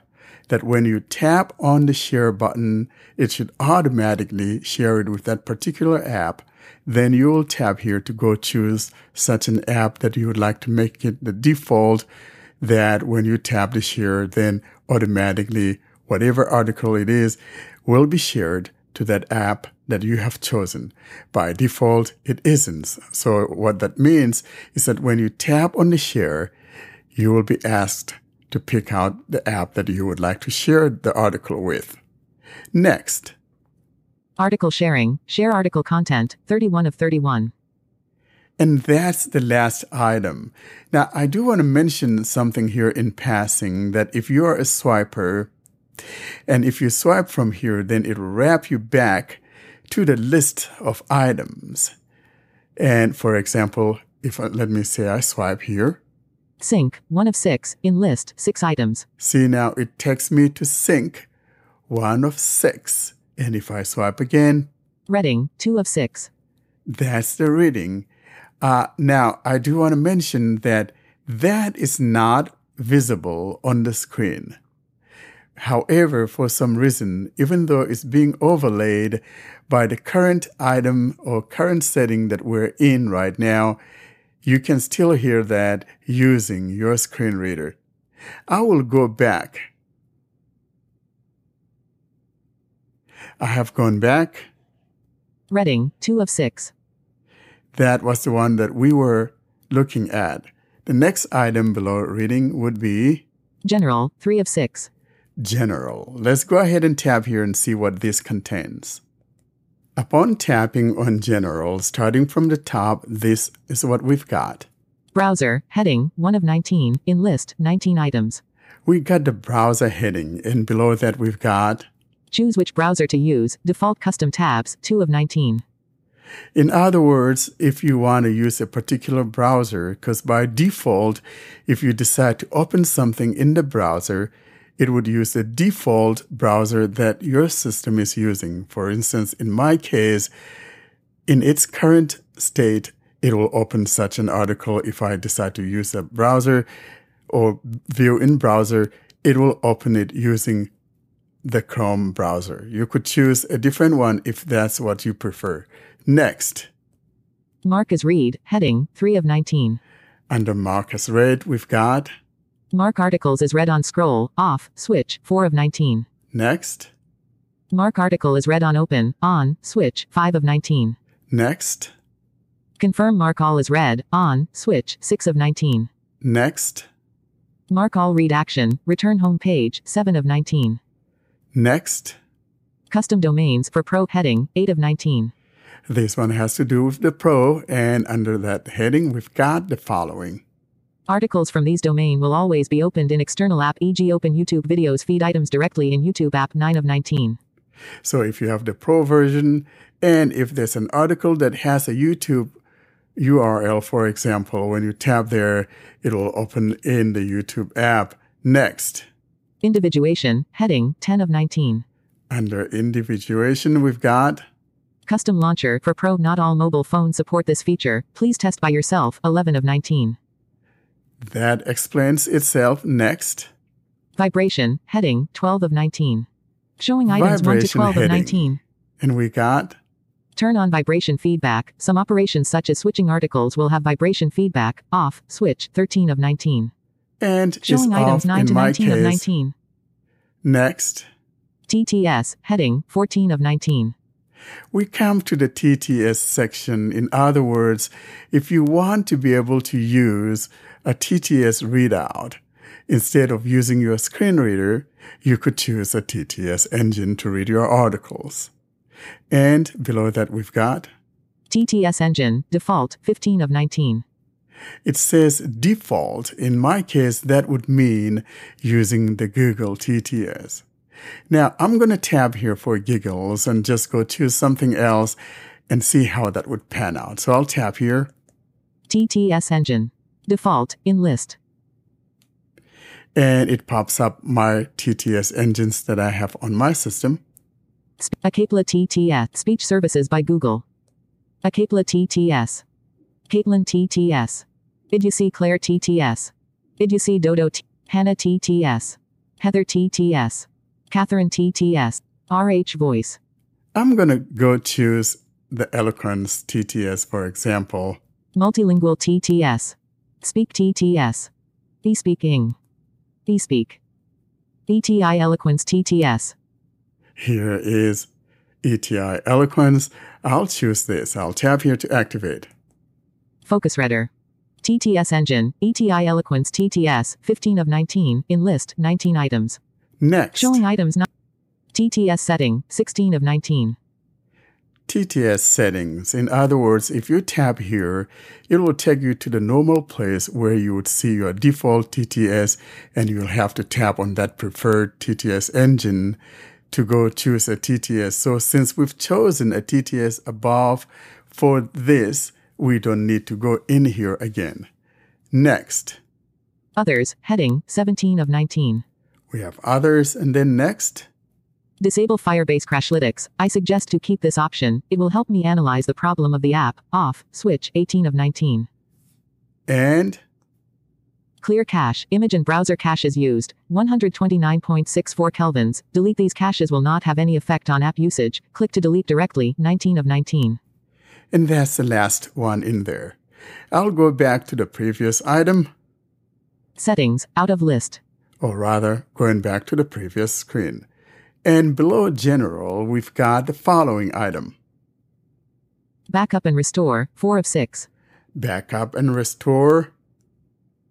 that when you tap on the share button, it should automatically share it with that particular app, then you will tap here to go choose such an app that you would like to make it the default that when you tap the share, then automatically whatever article it is will be shared to that app that you have chosen. By default, it isn't. So what that means is that when you tap on the share, you will be asked to pick out the app that you would like to share the article with. Next, Article sharing. Share article content. 31 of 31. And that's the last item. Now, I do want to mention something here in passing that if you're a swiper, and if you swipe from here, then it'll wrap you back to the list of items. And for example, if I, let me say I swipe here, Sync. 1 of 6. In list. 6 items. see now it takes me to sync one of six. And if I swipe again, Reading. 2 of 6. That's the reading. Uh, now, I do want to mention that that is not visible on the screen. However, for some reason, even though it's being overlaid by the current item or current setting that we're in right now, you can still hear that using your screen reader. I will go back. I have gone back. Reading. 2 of 6. That was the one that we were looking at. The next item below reading would be General. 3 of 6. general. Let's go ahead and tap here and see what this contains. Upon tapping on general, starting from the top, this is what we've got. Browser. Heading. 1 of 19. In list. 19 items. We got the browser heading, and below that we've got Choose which browser to use. Default custom tabs. 2 of 19. In other words, if you want to use a particular browser, because by default, if you decide to open something in the browser, it would use the default browser that your system is using. For instance, in my case, in its current state, it will open such an article. If I decide to use a browser or view in browser, it will open it using the Chrome browser. You could choose a different one if that's what you prefer. Next, Marcus as read. Heading. 3 of 19. under Marcus as read, we've got Mark articles as read on scroll. Off. Switch. 4 of 19. next, Mark article is read on open. On. Switch. 5 of 19. next, Confirm mark all is read. On. Switch. 6 of 19. next, Mark all read action. Return home page. 7 of 19. next. Custom domains for pro heading. 8 of 19. This one has to do with the Pro, and under that heading, we've got the following. Articles from these domain will always be opened in external app e.g. open YouTube videos feed items directly in YouTube app 9 of 19. So if you have the Pro version, and if there's an article that has a YouTube URL, for example, when you tap there, it will open in the YouTube app. Next, Individuation. Heading. 10 of 19. under individuation, we've got Custom launcher for Pro. Not all mobile phones support this feature. Please test by yourself. 11 of 19. That explains itself. Next. Vibration. Heading. 12 of 19. Showing items 1 to Vibration 12 of 19. And we got Turn on vibration feedback. Some operations such as switching articles will have vibration feedback. Off. Switch. 13 of 19. and Showing items off 9 in to my 19 of 19. Next. TTS. Heading. 14 of 19. We come to the TTS section. In other words, if you want to be able to use a TTS readout, instead of using your screen reader, you could choose a TTS engine to read your articles. And below that, we've got TTS engine. Default. 15 of 19. it says default. In my case, that would mean using the Google TTS. Now, I'm going to tab here for giggles and just go to something else and see how that would pan out. So I'll tap here TTS engine. Default. In list. and it pops up my TTS engines that I have on my system. Acapela TTS. Speech services by Google. Acapela TTS. Caitlin TTS. Idusi Claire TTS. Idusi Dodo T. Hannah TTS. Heather TTS. Catherine TTS. RH Voice. I'm going to go choose the Eloquence TTS, for example. Multilingual TTS. Speak TTS. eSpeaking. eSpeak. ETI Eloquence TTS. Here is ETI Eloquence. I'll choose this. I'll tap here to activate. Focus Reader. TTS Engine. ETI Eloquence TTS. 15 of 19. In list 19 items. Next, Showing items not. TTS setting. 16 of 19. TTS settings. In other words, if you tap here, it will take you to the normal place where you would see your default TTS and you'll have to tap on that preferred TTS engine to go choose a TTS. So since we've chosen a TTS above for this, we don't need to go in here again. Next, Others. Heading. 17 of 19. We have others and then next, Disable Firebase Crashlytics. I suggest to keep this option. It will help me analyze the problem of the app. Off. Switch. 18 of 19. and Clear cache. Image and browser caches used. 129.64 kelvins. Delete these caches will not have any effect on app usage. Click to delete directly. 19 of 19. and that's the last one in there. I'll go back to the previous item. Settings. Out of list. Or rather, going back to the previous screen. And below General, we've got the following item Backup and restore. 4 of 6. Backup and Restore,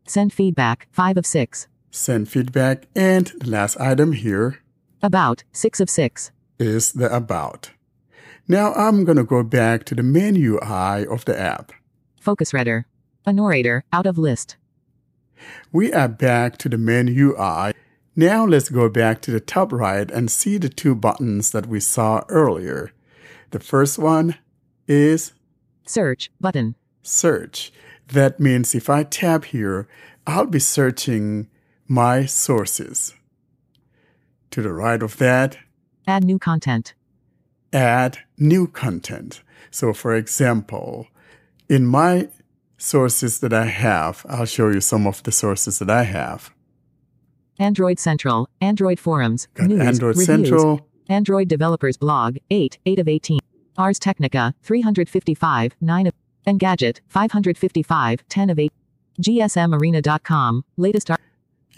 Send feedback. 5 of 6. Send Feedback, and the last item here About. 6 of 6. is the About. Now I'm going to go back to the menu UI of the app. Focus Reader. Inoreader. Out of list. We are back to the main UI. Now let's go back to the top right and see the two buttons that we saw earlier. The first one is Search. Button. search. That means if I tap here, I'll be searching my sources. To the right of that, Add new content. add new content. So, for example, in my sources that I have, I'll show you some of the sources that I have. Android Central. Android Forums. Got news, Android reviews, Central, Android Developers Blog, 8, 8 of 18. Ars Technica, 355, 9 of. Engadget, 555, 10 of 8. GSMArena.com, latest. Ar-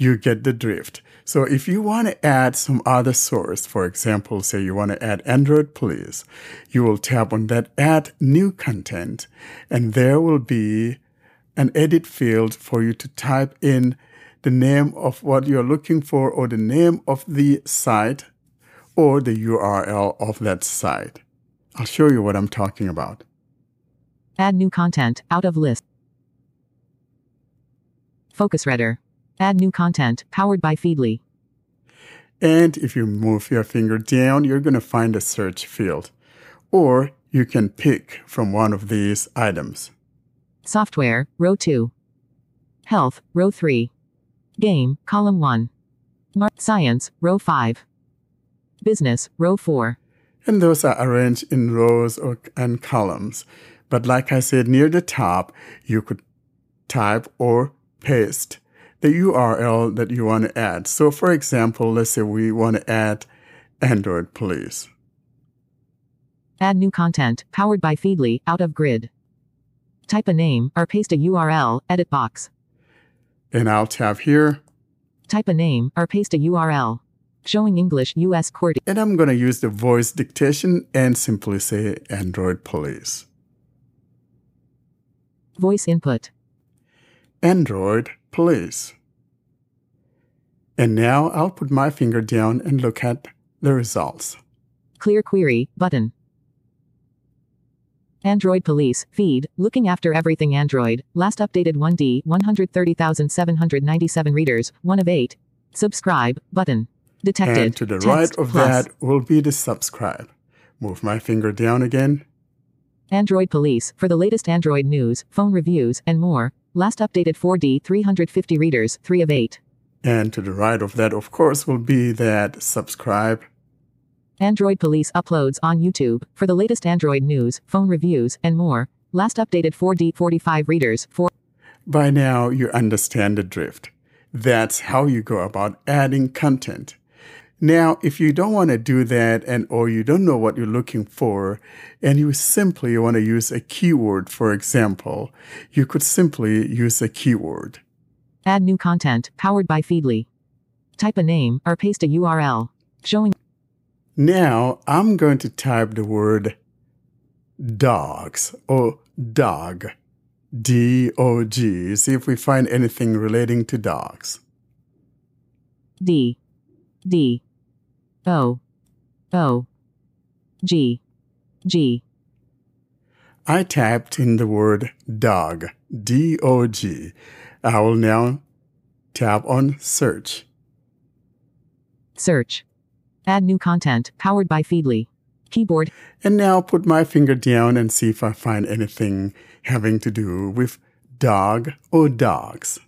you get the drift. So if you want to add some other source, for example, say you want to add Android Police, you will tap on that add new content and there will be an edit field for you to type in the name of what you're looking for or the name of the site or the URL of that site. I'll show you what I'm talking about. Add new content, out of list. Focus Reader. Add new content, powered by Feedly. And if you move your finger down, you're going to find a search field. Or you can pick from one of these items. Software, row 2. Health, row 3. Game, column 1. Mar- Science, row 5. Business, row 4. And those are arranged in rows or, and columns. But like I said, near the top, you could type or paste the URL that you want to add. So for example, let's say we want to add Android Police. Add new content, powered by Feedly, out of grid. Type a name, or paste a URL, edit box. And I'll tap here, Type a name, or paste a URL. Showing English US QWERTY. and I'm going to use the voice dictation and simply say Android Police. Voice input. Android Police. And now I'll put my finger down and look at the results. Clear query, button. Android Police, feed, looking after everything Android, last updated 1D, 130,797 readers, 1 of 8. Subscribe, button. Detected. And to the Text, right of plus. that will be the subscribe. Move my finger down again. Android Police, for the latest Android news, phone reviews, and more. Last updated 4D, 350 readers, 3 of 8. And to the right of that, of course, will be that subscribe. Android Police uploads on YouTube, for the latest Android news, phone reviews, and more. Last updated 4D, 45 readers, 4. By now, you understand the drift. That's how you go about adding content. Now, if you don't want to do that and or you don't know what you're looking for and you simply want to use a keyword, for example, you could simply use a keyword. Add new content, powered by Feedly. Type a name, or paste a URL. Showing Now, I'm going to type the word dogs or dog. D O G. See if we find anything relating to dogs. D. D. O. O. G. G. I typed in the word dog, D O G. I will now tap on search. Search. Add new content, powered by Feedly. Keyboard, And now put my finger down and see if I find anything having to do with dog or dogs.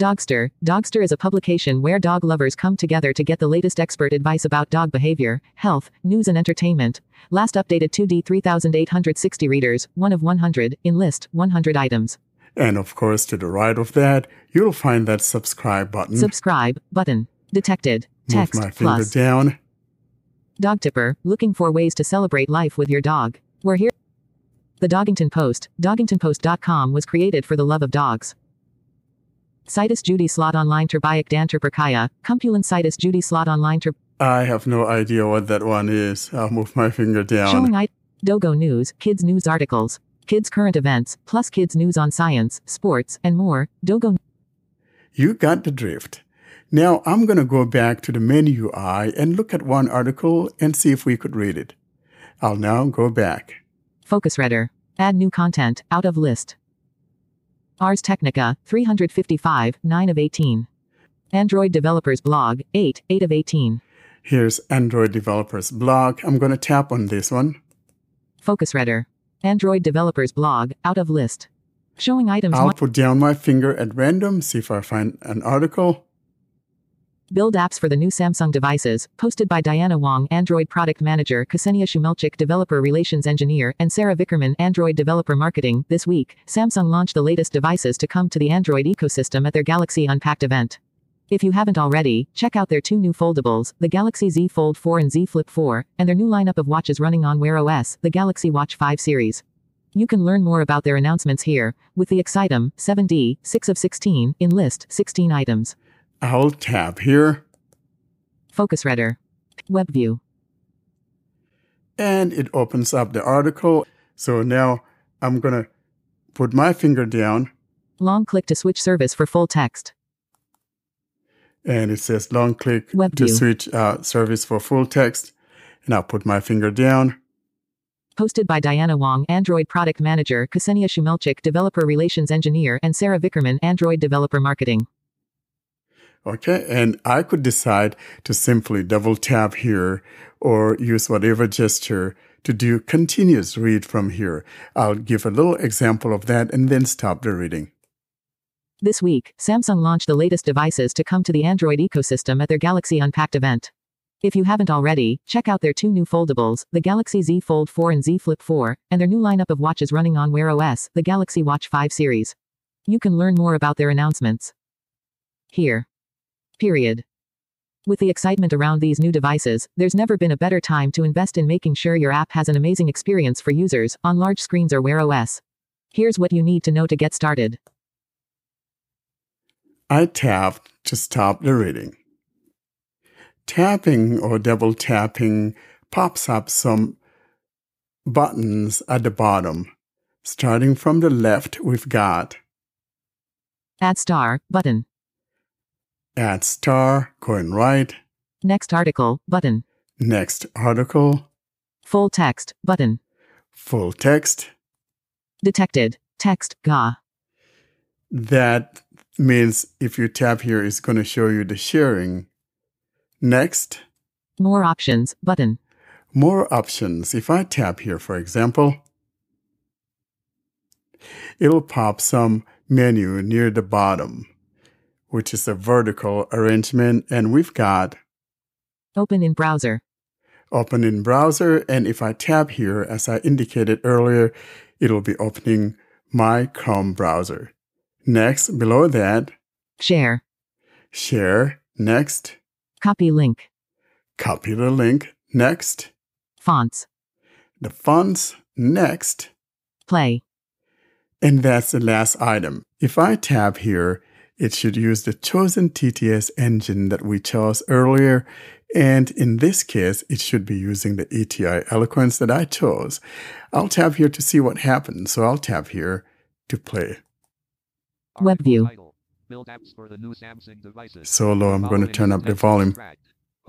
Dogster. Dogster is a publication where dog lovers come together to get the latest expert advice about dog behavior, health, news, and entertainment. Last updated 2D 3860 readers, 1 of 100, in list 100 items. And of course, to the right of that, you'll find that subscribe button. Subscribe button. Detected. Move Text my finger plus. down. Dog tipper, looking for ways to celebrate life with your dog. We're here. The Doggington Post, doggingtonpost.com was created for the love of dogs. Situs Judi Slot Online Terbayak Dan Terperkaya, Kumpulan Situs Judi Slot Online Ter I have no idea what that one is. I'll move my finger down. Showing I Dogo News, Kids News Articles, Kids Current Events, plus Kids News on Science, Sports, and more. Dogo You got the drift. Now I'm going to go back to the menu UI and look at one article and see if we could read it. I'll now go back. Focus Reader. Add new content, out of list. Ars Technica, 355, 9 of 18. Android Developers Blog, 8, 8 of 18. Here's Android Developers Blog. I'm going to tap on this one. Focus Reader. Android Developers Blog, out of list. Showing items I'll put down my finger at random, see if I find an article. Build apps for the new Samsung devices, posted by Diana Wong, Android Product Manager, Ksenia Shumelchik, Developer Relations Engineer, and Sarah Vickerman, Android Developer Marketing. This week, Samsung launched the latest devices to come to the Android ecosystem at their Galaxy Unpacked event. If you haven't already, check out their two new foldables, the Galaxy Z Fold 4 and Z Flip 4, and their new lineup of watches running on Wear OS, the Galaxy Watch 5 series. You can learn more about their announcements here, with the Excitem 7D, 6 of 16, in list 16 items. I'll tap here Focus Reader. Web view. and it opens up the article. So now I'm going to put my finger down Long click to switch service for full text. and it says long click Web to view. switch uh, service for full text. And I'll put my finger down. Hosted by Diana Wong, Android Product Manager, Ksenia Shumelchik, Developer Relations Engineer, and Sarah Vickerman, Android Developer Marketing. Okay, and I could decide to simply double tap here or use whatever gesture to do continuous read from here. I'll give a little example of that and then stop the reading. This week, Samsung launched the latest devices to come to the Android ecosystem at their Galaxy Unpacked event. If you haven't already, check out their two new foldables, the Galaxy Z Fold 4 and Z Flip 4, and their new lineup of watches running on Wear OS, the Galaxy Watch 5 series. You can learn more about their announcements here. Period. With the excitement around these new devices, there's never been a better time to invest in making sure your app has an amazing experience for users on large screens or Wear OS. Here's what you need to know to get started. I tapped to stop the reading. Tapping or double tapping pops up some buttons at the bottom. Starting from the left, we've got Add star button. Add star, going right, Next article button. next article, Full text button. full text. Detected. Text GA. That means if you tap here, it's going to show you the sharing. Next, More options button. more options. If I tap here, for example, it'll pop some menu near the bottom, which is a vertical arrangement. And we've got Open in browser. open in browser. And if I tap here, as I indicated earlier, it'll be opening my Chrome browser. Next, below that, Share. share. Next, Copy link. copy the link. Next, Fonts. the fonts. Next, Play. and that's the last item. If I tap here, it should use the chosen TTS engine that we chose earlier. And in this case, it should be using the ETI Eloquence that I chose. I'll tap here to see what happens. So I'll tap here to play. Web view. Build apps for the new Samsung devices. So low, I'm going to turn up the volume.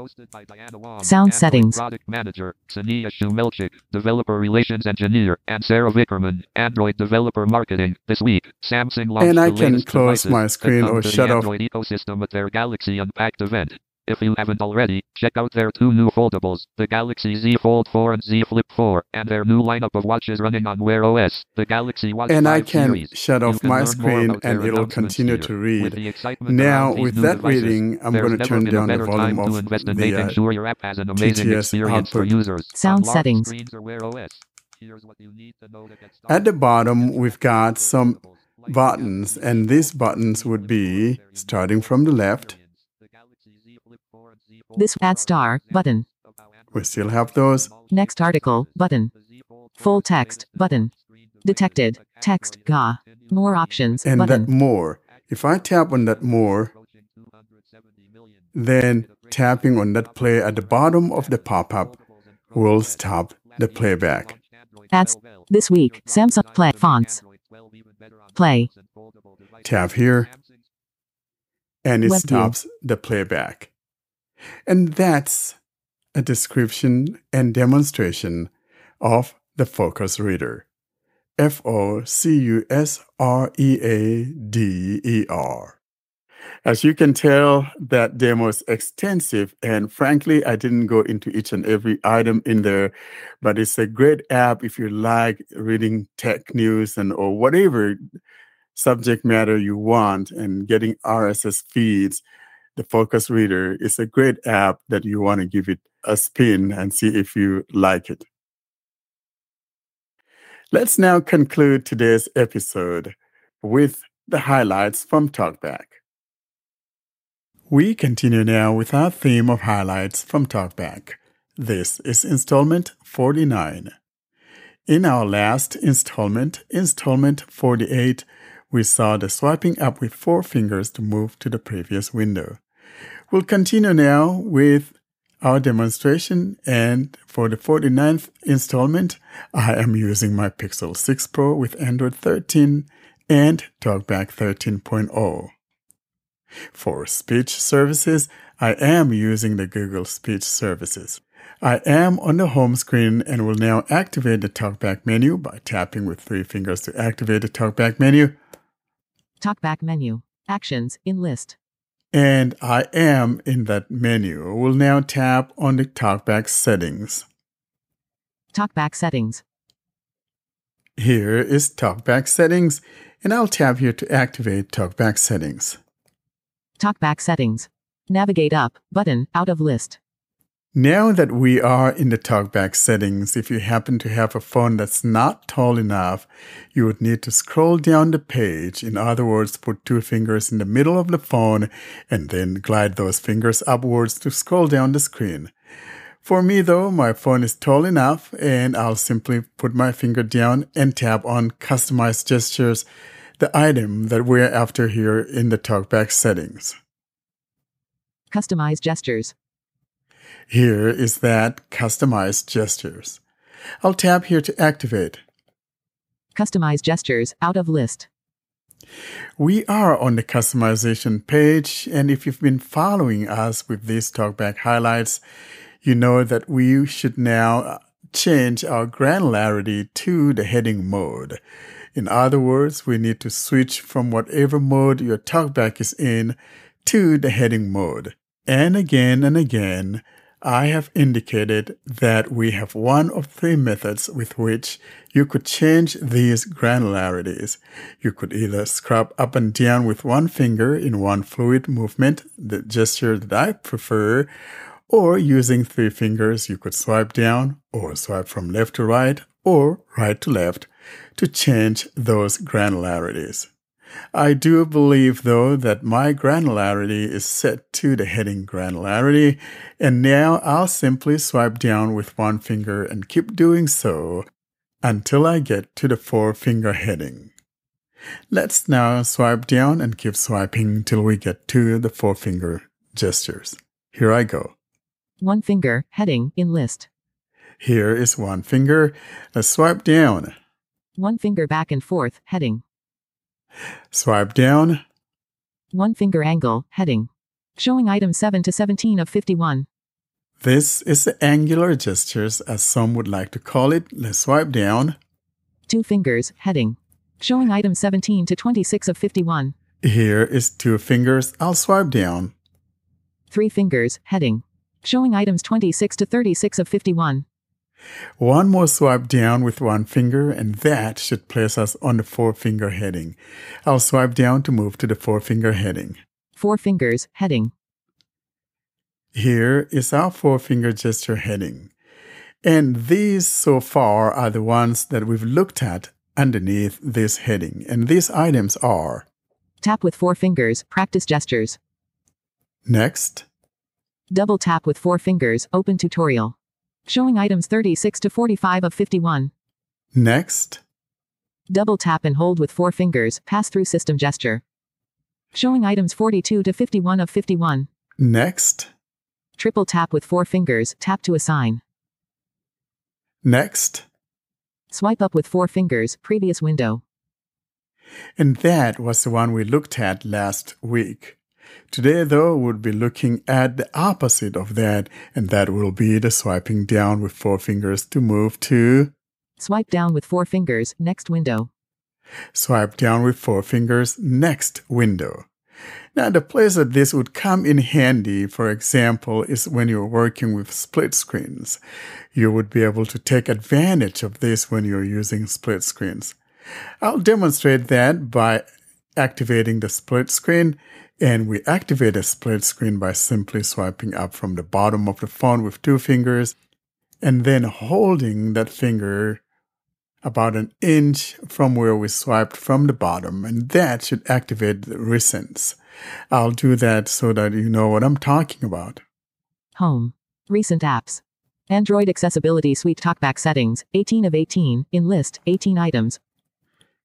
Hosted by Diana Wong, Sound Android settings. Product Manager, Sania Shumelchik, Developer Relations Engineer, and Sarah Vickerman, Android Developer Marketing. This week, Samsung launched And I the can latest close devices my that screen come or to shut the off. Android ecosystem at their Galaxy Unpacked event. If you haven't already, check out their two new foldables, the Galaxy Z Fold 4 and Z Flip 4, and their new lineup of watches running on Wear OS, the Galaxy Watch And 5 I can series. shut off can my screen and it'll continue here. to read. the excitement Now, with that devices, reading, I'm going to turn down the volume of the making uh, sure your app has an amazing TTS experience for users. Sound settings. screens or Wear OS. Here's what you need to know to get At the bottom, we've got some buttons, and these buttons would be starting from the left. This add star button. We still have those. Next article button. Full text button. Detected. Text GA. More options And button. that more. If I tap on that more, then tapping on that play at the bottom of the pop up will stop the playback. Ads. This week, Samsung Play fonts. Play. Tap here, and it Web view. stops the playback. And that's a description and demonstration of the Focus Reader. F O C U S R E A D E R. As you can tell, that demo is extensive, and frankly, I didn't go into each and every item in there, but it's a great app if you like reading tech news and or whatever subject matter you want and getting RSS feeds. The Focus Reader is a great app that you want to give it a spin and see if you like it. Let's now conclude today's episode with the highlights from TalkBack. We continue now with our theme of highlights from TalkBack. This is installment 49. In our last installment, installment 48, we saw the swiping up with four fingers to move to the previous window. We'll continue now with our demonstration and for the 49th installment, I am using my Pixel 6 Pro with Android 13 and TalkBack 13.0. For speech services, I am using the Google Speech Services. I am on the home screen and will now activate the TalkBack menu by tapping with three fingers to activate the TalkBack menu. Talkback menu. Actions in list. And I am in that menu. We'll now tap on the TalkBack settings. Talkback settings. Here is TalkBack settings, and I'll tap here to activate TalkBack settings. Talkback settings. Navigate up button out of list. Now that we are in the talkback settings, if you happen to have a phone that's not tall enough, you would need to scroll down the page. In other words, put two fingers in the middle of the phone and then glide those fingers upwards to scroll down the screen. For me though, my phone is tall enough and I'll simply put my finger down and tap on customize gestures, the item that we're after here in the talkback settings. Customize gestures. Here is that customize gestures. I'll tap here to activate. Customize gestures out of list. We are on the customization page, and if you've been following us with these talkback highlights, you know that we should now uh, change our granularity to the heading mode. In other words, we need to switch from whatever mode your talkback is in to the heading mode. And again and again, I have indicated that we have one of three methods with which you could change these granularities. You could either scrub up and down with one finger in one fluid movement, the gesture that I prefer, or using three fingers, you could swipe down or swipe from left to right or right to left to change those granularities. I do believe, though, that my granularity is set to the heading granularity, and now I'll simply swipe down with one finger and keep doing so until I get to the four finger heading. Let's now swipe down and keep swiping till we get to the four finger gestures. Here I go. One finger, heading, in list. Here is one finger. Let's swipe down. One finger back and forth, heading. Swipe down. One finger angle, heading. Showing item 7 to 17 of 51. This is the angular gestures, as some would like to call it. Let's swipe down. Two fingers, heading. Showing item 17 to 26 of 51. Here is two fingers. I'll swipe down. Three fingers, heading. Showing items 26 to 36 of 51. One more swipe down with one finger, and that should place us on the four finger heading. I'll swipe down to move to the four finger heading. Four fingers, heading. Here is our four finger gesture heading. And these so far are the ones that we've looked at underneath this heading. And these items are Tap with four fingers, practice gestures. next, Double tap with four fingers, open tutorial. Showing items 36 to 45 of 51. next, Double tap and hold with four fingers, pass through system gesture. Showing items 42 to 51 of 51. next, Triple tap with four fingers, tap to assign. next. Swipe up with four fingers, previous window. And that was the one we looked at last week. Today, though, we'll be looking at the opposite of that, and that will be the swiping down with four fingers to move to Swipe down with four fingers, next window. swipe down with four fingers, next window. Now, the place that this would come in handy, for example, is when you're working with split screens. You would be able to take advantage of this when you're using split screens. I'll demonstrate that by activating the split screen. And we activate a split screen by simply swiping up from the bottom of the phone with two fingers and then holding that finger about an inch from where we swiped from the bottom. And that should activate the recents. I'll do that so that you know what I'm talking about. Home. Recent apps. Android Accessibility Suite Talkback Settings, 18 of 18, in list, 18 items.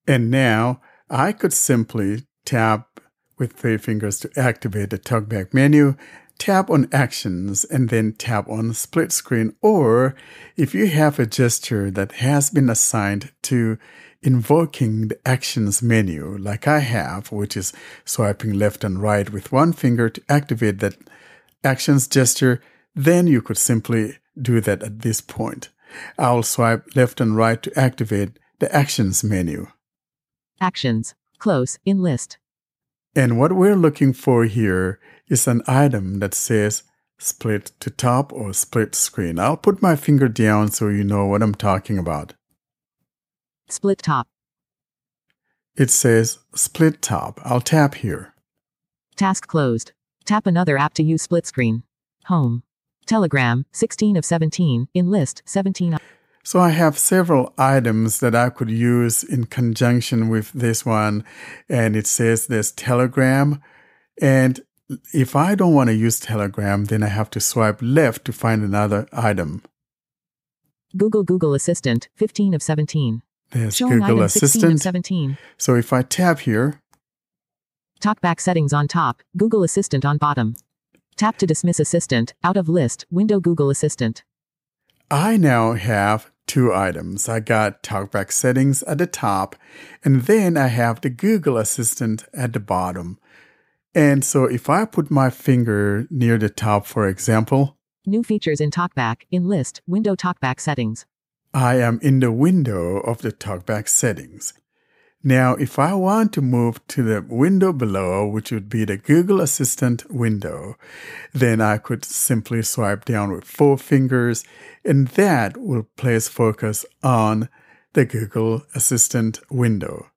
And now I could simply tap with three fingers to activate the talkback menu, tap on actions, and then tap on split screen. Or if you have a gesture that has been assigned to invoking the actions menu, like I have, which is swiping left and right with one finger to activate that actions gesture, then you could simply do that at this point. I'll swipe left and right to activate the actions menu. Actions. Close, in list. And what we're looking for here is an item that says split to top or split screen. I'll put my finger down so you know what I'm talking about. Split top. It says split top. I'll tap here. Task closed. Tap another app to use split screen. Home. Telegram, 16 of 17, in list, 17. So I have several items that I could use in conjunction with this one. And it says there's Telegram. And if I don't want to use Telegram, then I have to swipe left to find another item. Google Google Assistant, 15 of 17. There's Google item 16 of Assistant. 17. So if I tap here, Talkback settings on top, Google Assistant on bottom. Tap to dismiss Assistant, out of list, window Google Assistant. I now have two items. I got TalkBack settings at the top, and then I have the Google Assistant at the bottom. And so if I put my finger near the top, for example, New features in Talkback, in list, window Talkback settings. I am in the window of the TalkBack settings. Now, if I want to move to the window below, which would be the Google Assistant window, then I could simply swipe down with four fingers, and that will place focus on the Google Assistant window.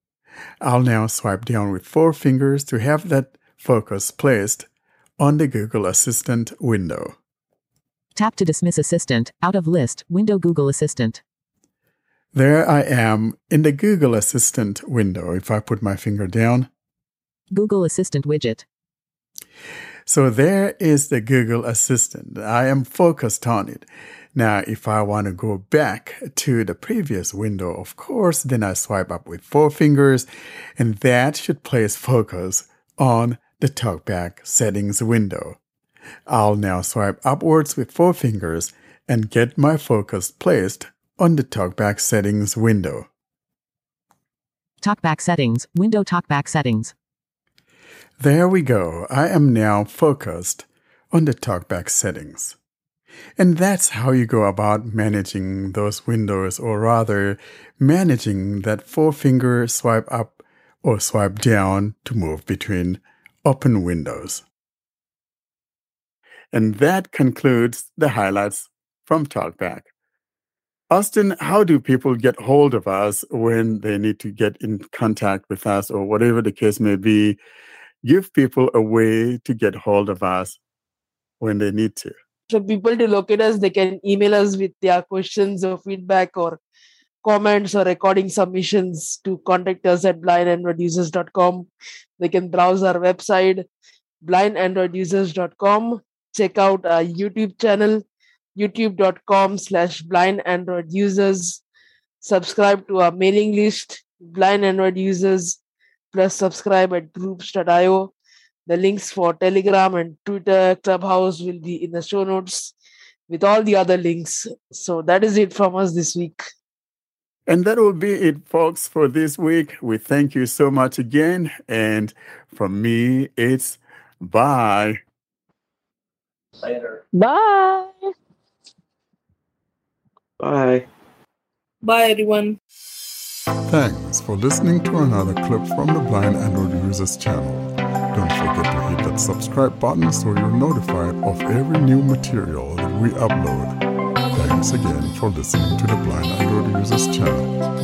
I'll now swipe down with four fingers to have that focus placed on the Google Assistant window. Tap to dismiss Assistant, out of list, window Google Assistant. There I am in the Google Assistant window. If I put my finger down, Google Assistant widget. So there is the Google Assistant. I am focused on it. Now, if I want to go back to the previous window, of course, then I swipe up with four fingers, and that should place focus on the TalkBack settings window. I'll now swipe upwards with four fingers and get my focus placed on the TalkBack settings window. Talkback settings, window Talkback settings. There we go. I am now focused on the TalkBack settings. And that's how you go about managing those windows, or rather, managing that four finger swipe up or swipe down to move between open windows. And that concludes the highlights from TalkBack. Austin, how do people get hold of us when they need to get in contact with us or whatever the case may be? Give people a way to get hold of us when they need to. For people to locate us, they can email us with their questions or feedback or comments or recording submissions to contact us at blindandroidusers.com. They can browse our website, blindandroidusers.com. Check out our YouTube channel, youtube.com slash blind android users. Subscribe to our mailing list, blind android users, plus subscribe at groups.io. The links for Telegram and Twitter, Clubhouse will be in the show notes with all the other links. So that is it from us this week. And that will be it, folks, for this week. We thank you so much again. And from me, it's bye. Later. Bye. Bye. Bye, everyone. Thanks for listening to another clip from the Blind Android Users channel. Don't forget to hit that subscribe button so you're notified of every new material that we upload. Thanks again for listening to the Blind Android Users channel.